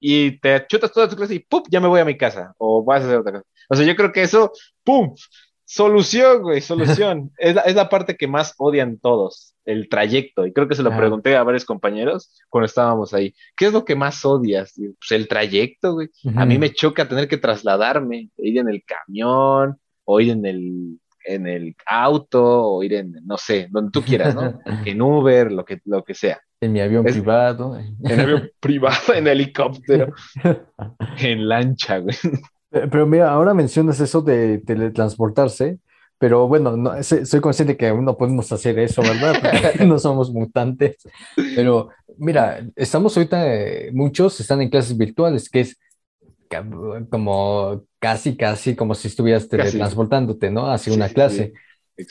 Y te chutas toda tu clase y ¡pum! Ya me voy a mi casa. O vas a hacer otra cosa. O sea, yo creo que eso, ¡pum! Solución, güey, solución. es, la, es, la, parte que más odian todos, el trayecto. Y creo que se lo pregunté a varios compañeros cuando estábamos ahí. ¿Qué es lo que más odias? Pues el trayecto, güey. A mí me choca tener que trasladarme, ir en el camión o ir en el en el auto o ir en, no sé, donde tú quieras, ¿no? en Uber, lo que, lo que sea. En mi avión privado. En avión privado, en helicóptero, en lancha, güey. Pero mira, ahora mencionas eso de teletransportarse, pero bueno, no, soy consciente que aún no podemos hacer eso, ¿verdad? Porque no somos mutantes. Pero mira, estamos ahorita, eh, muchos están en clases virtuales, que es como casi, casi como si estuvieras teletransportándote, ¿no? Hacia una clase.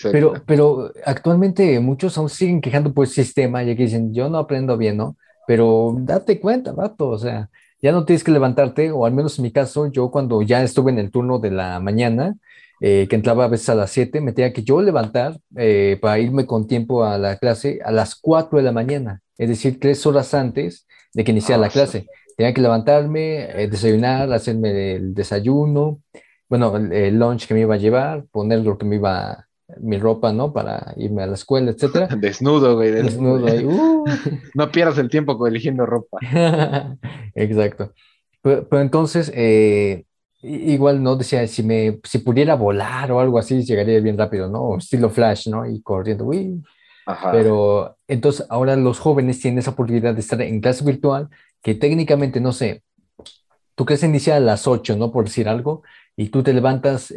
Pero, pero actualmente muchos aún siguen quejando por el sistema, ya que dicen, yo no aprendo bien, ¿no? Pero date cuenta, vato, o sea, ya no tienes que levantarte, o al menos en mi caso, yo cuando ya estuve en el turno de la mañana, eh, que entraba a veces a las 7, me tenía que yo levantar eh, para irme con tiempo a la clase a las 4 de la mañana, es decir, tres horas antes de que iniciara la ah, clase. Tenía que levantarme, eh, desayunar, hacerme el desayuno, bueno, el, lunch que me iba a llevar, poner lo que me iba, mi ropa, ¿no? Para irme a la escuela, etcétera. Desnudo, güey. Desnudo, ahí. Uh. no pierdas el tiempo eligiendo ropa. Exacto. Pero, entonces, eh, igual, ¿no? Decía, si me, si pudiera volar o algo así, llegaría bien rápido, ¿no? Estilo Flash, ¿no? Y corriendo, uy. Pero entonces ahora los jóvenes tienen esa oportunidad de estar en clase virtual que técnicamente, no sé, tu clase inicia a las 8, ¿no? Por decir algo, y tú te levantas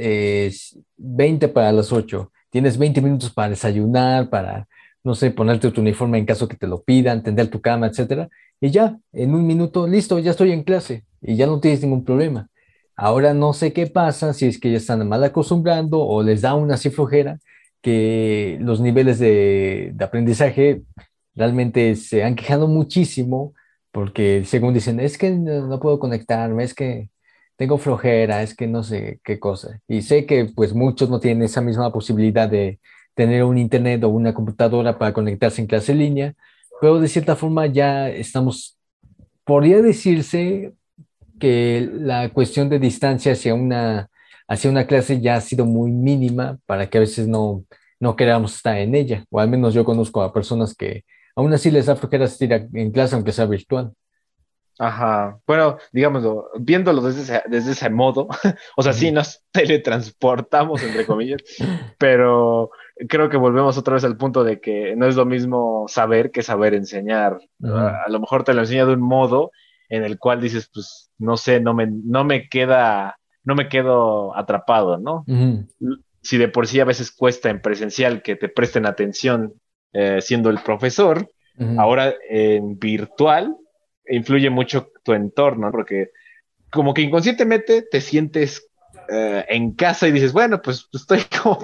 20 para las 8, tienes 20 minutos para desayunar, para, no sé, ponerte tu uniforme en caso que te lo pidan, tender tu cama, etcétera, y ya, en un minuto, listo, ya estoy en clase, y ya no tienes ningún problema. Ahora no sé qué pasa, si es que ya están mal acostumbrando o les da una así flojera, que los niveles de, de aprendizaje realmente se han quejado muchísimo porque según dicen, es que no, puedo conectarme, es que tengo flojera, es que no sé qué cosa. Y sé que pues muchos no tienen esa misma posibilidad de tener un internet o una computadora para conectarse en clase en línea, pero de cierta forma ya estamos, podría decirse que la cuestión de distancia hacia una, hacia una clase ya ha sido muy mínima para que a veces no, no queramos estar en ella, o al menos yo conozco a personas que aún así les da flojera asistir en clase aunque sea virtual. Ajá, bueno, digámoslo, viéndolo desde ese, desde ese modo, o sea, sí nos teletransportamos, entre comillas, pero creo que volvemos otra vez al punto de que no es lo mismo saber que saber enseñar. A, lo mejor te lo enseña de un modo en el cual dices, pues, no sé, no me, no me queda, no me quedo atrapado, ¿no? Si de por sí a veces cuesta en presencial que te presten atención eh, siendo el profesor, ahora en virtual influye mucho tu entorno, porque como que inconscientemente te sientes eh, en casa y dices, bueno, pues estoy como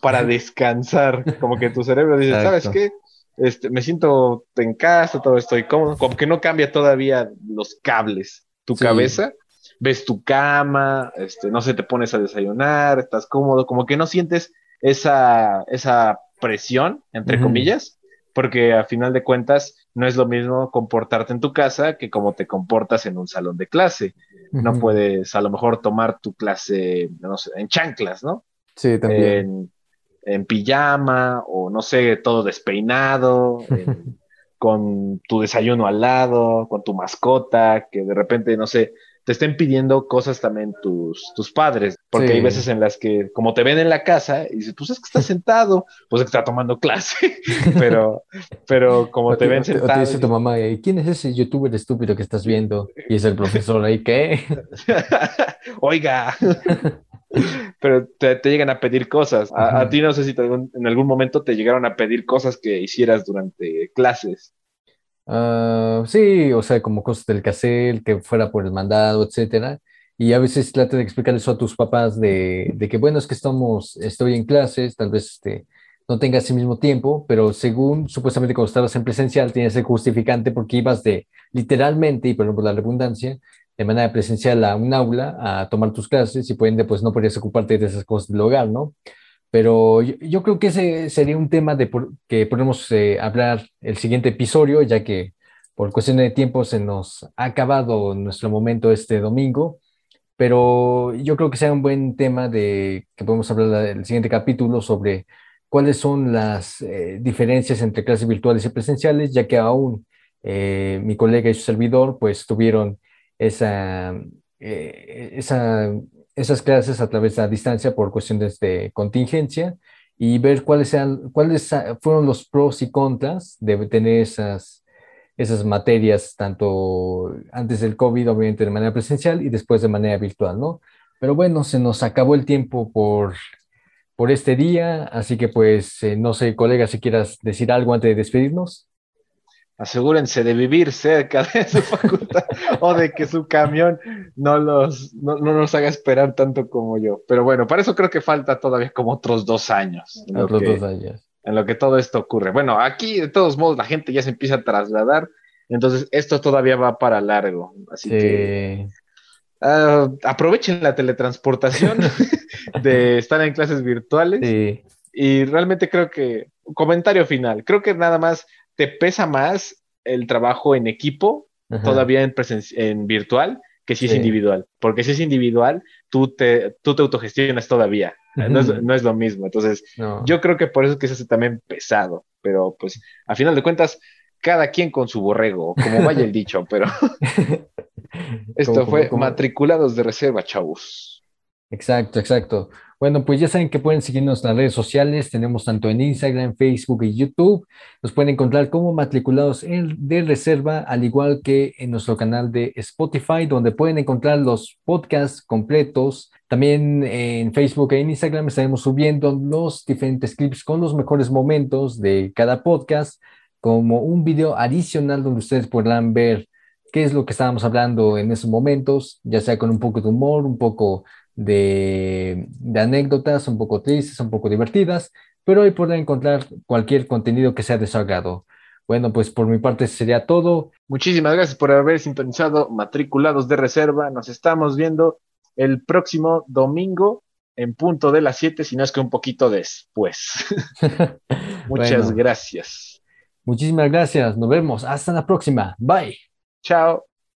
para, descansar, como que tu cerebro dice, ¿sabes qué? Este, me siento en casa, todo estoy cómodo, como que no cambia todavía los cables, tu cabeza, ves tu cama, este, no sé, te pones a desayunar, estás cómodo, como que no sientes esa, esa presión, entre comillas, porque a final de cuentas no es lo mismo comportarte en tu casa que como te comportas en un salón de clase. No puedes a lo mejor tomar tu clase, no sé, en chanclas, ¿no? Sí, también. En, pijama o no sé, todo despeinado, con tu desayuno al lado, con tu mascota, que de repente, no sé, te estén pidiendo cosas también tus, tus padres, porque hay veces en las que, como te ven en la casa, y dices, pues es que estás sentado, pues es que está tomando clase, pero, pero como te, ven sentado. te dice tu mamá, ¿quién es ese youtuber estúpido que estás viendo? Y es el profesor ahí, ¿qué? Oiga. pero te, llegan a pedir cosas. A, ti no sé si en algún momento te llegaron a pedir cosas que hicieras durante clases. Ah, sí, o sea, como cosas del cassette, que fuera por el mandado, etcétera. Y a veces trata de explicar eso a tus papás de, de, que, bueno, es que estamos, estoy en clases, tal vez este, no tengas el mismo tiempo, pero según supuestamente cuando estabas en presencial tienes el justificante porque ibas de literalmente, y por la redundancia, de manera presencial a un aula a tomar tus clases y ende pues no podrías ocuparte de esas cosas del hogar, ¿no? Pero yo, creo que ese sería un tema de que podemos eh, hablar el siguiente episodio, ya que por cuestión de tiempo se nos ha acabado nuestro momento este domingo. Pero yo creo que sea un buen tema de que podemos hablar el siguiente capítulo sobre cuáles son las eh, diferencias entre clases virtuales y presenciales, ya que aún eh, mi colega y su servidor pues tuvieron esa, esa esas clases a través de la distancia por cuestiones de contingencia y ver cuáles, sean, cuáles fueron los pros y contras de tener esas, esas materias, tanto antes del COVID, obviamente de manera presencial y después de manera virtual, ¿no? Pero bueno, se nos acabó el tiempo por, por este día, así que pues eh, no sé, colega, si quieras decir algo antes de despedirnos asegúrense de vivir cerca de su facultad o de que su camión no los no, nos haga esperar tanto como yo. Pero bueno, para eso creo que falta todavía como otros dos años. Otros dos años. En lo que todo esto ocurre. Bueno, aquí de todos modos la gente ya se empieza a trasladar, entonces esto todavía va para largo. Así que ah, aprovechen la teletransportación de estar en clases virtuales. Y realmente creo que, comentario final, creo que nada más te pesa más el trabajo en equipo todavía en, en virtual que si es individual. Porque si es individual, tú te, tú te autogestionas todavía. no, es, lo mismo. Entonces, yo creo que por eso es que se hace también pesado. Pero pues, a final de cuentas, cada quien con su borrego, como vaya el dicho, pero esto fue matriculados de reserva, chavos. Exacto, exacto. Bueno, pues ya saben que pueden seguirnos en las redes sociales. Tenemos tanto en Instagram, Facebook y YouTube. Nos pueden encontrar como matriculados de reserva, al igual que en nuestro canal de Spotify, donde pueden encontrar los podcasts completos. También en Facebook e Instagram estaremos subiendo los diferentes clips con los mejores momentos de cada podcast, como un video adicional donde ustedes podrán ver qué es lo que estábamos hablando en esos momentos, ya sea con un poco de humor, un poco de, anécdotas un poco tristes, un poco divertidas, pero ahí podrán encontrar cualquier contenido que sea de Bueno, pues por mi parte sería todo. Muchísimas gracias por haber sintonizado Matriculados de Reserva. Nos estamos viendo el próximo domingo en punto de las 7, si no es que un poquito después. Muchas gracias. Muchísimas gracias. Nos vemos. Hasta la próxima. Bye. Chao.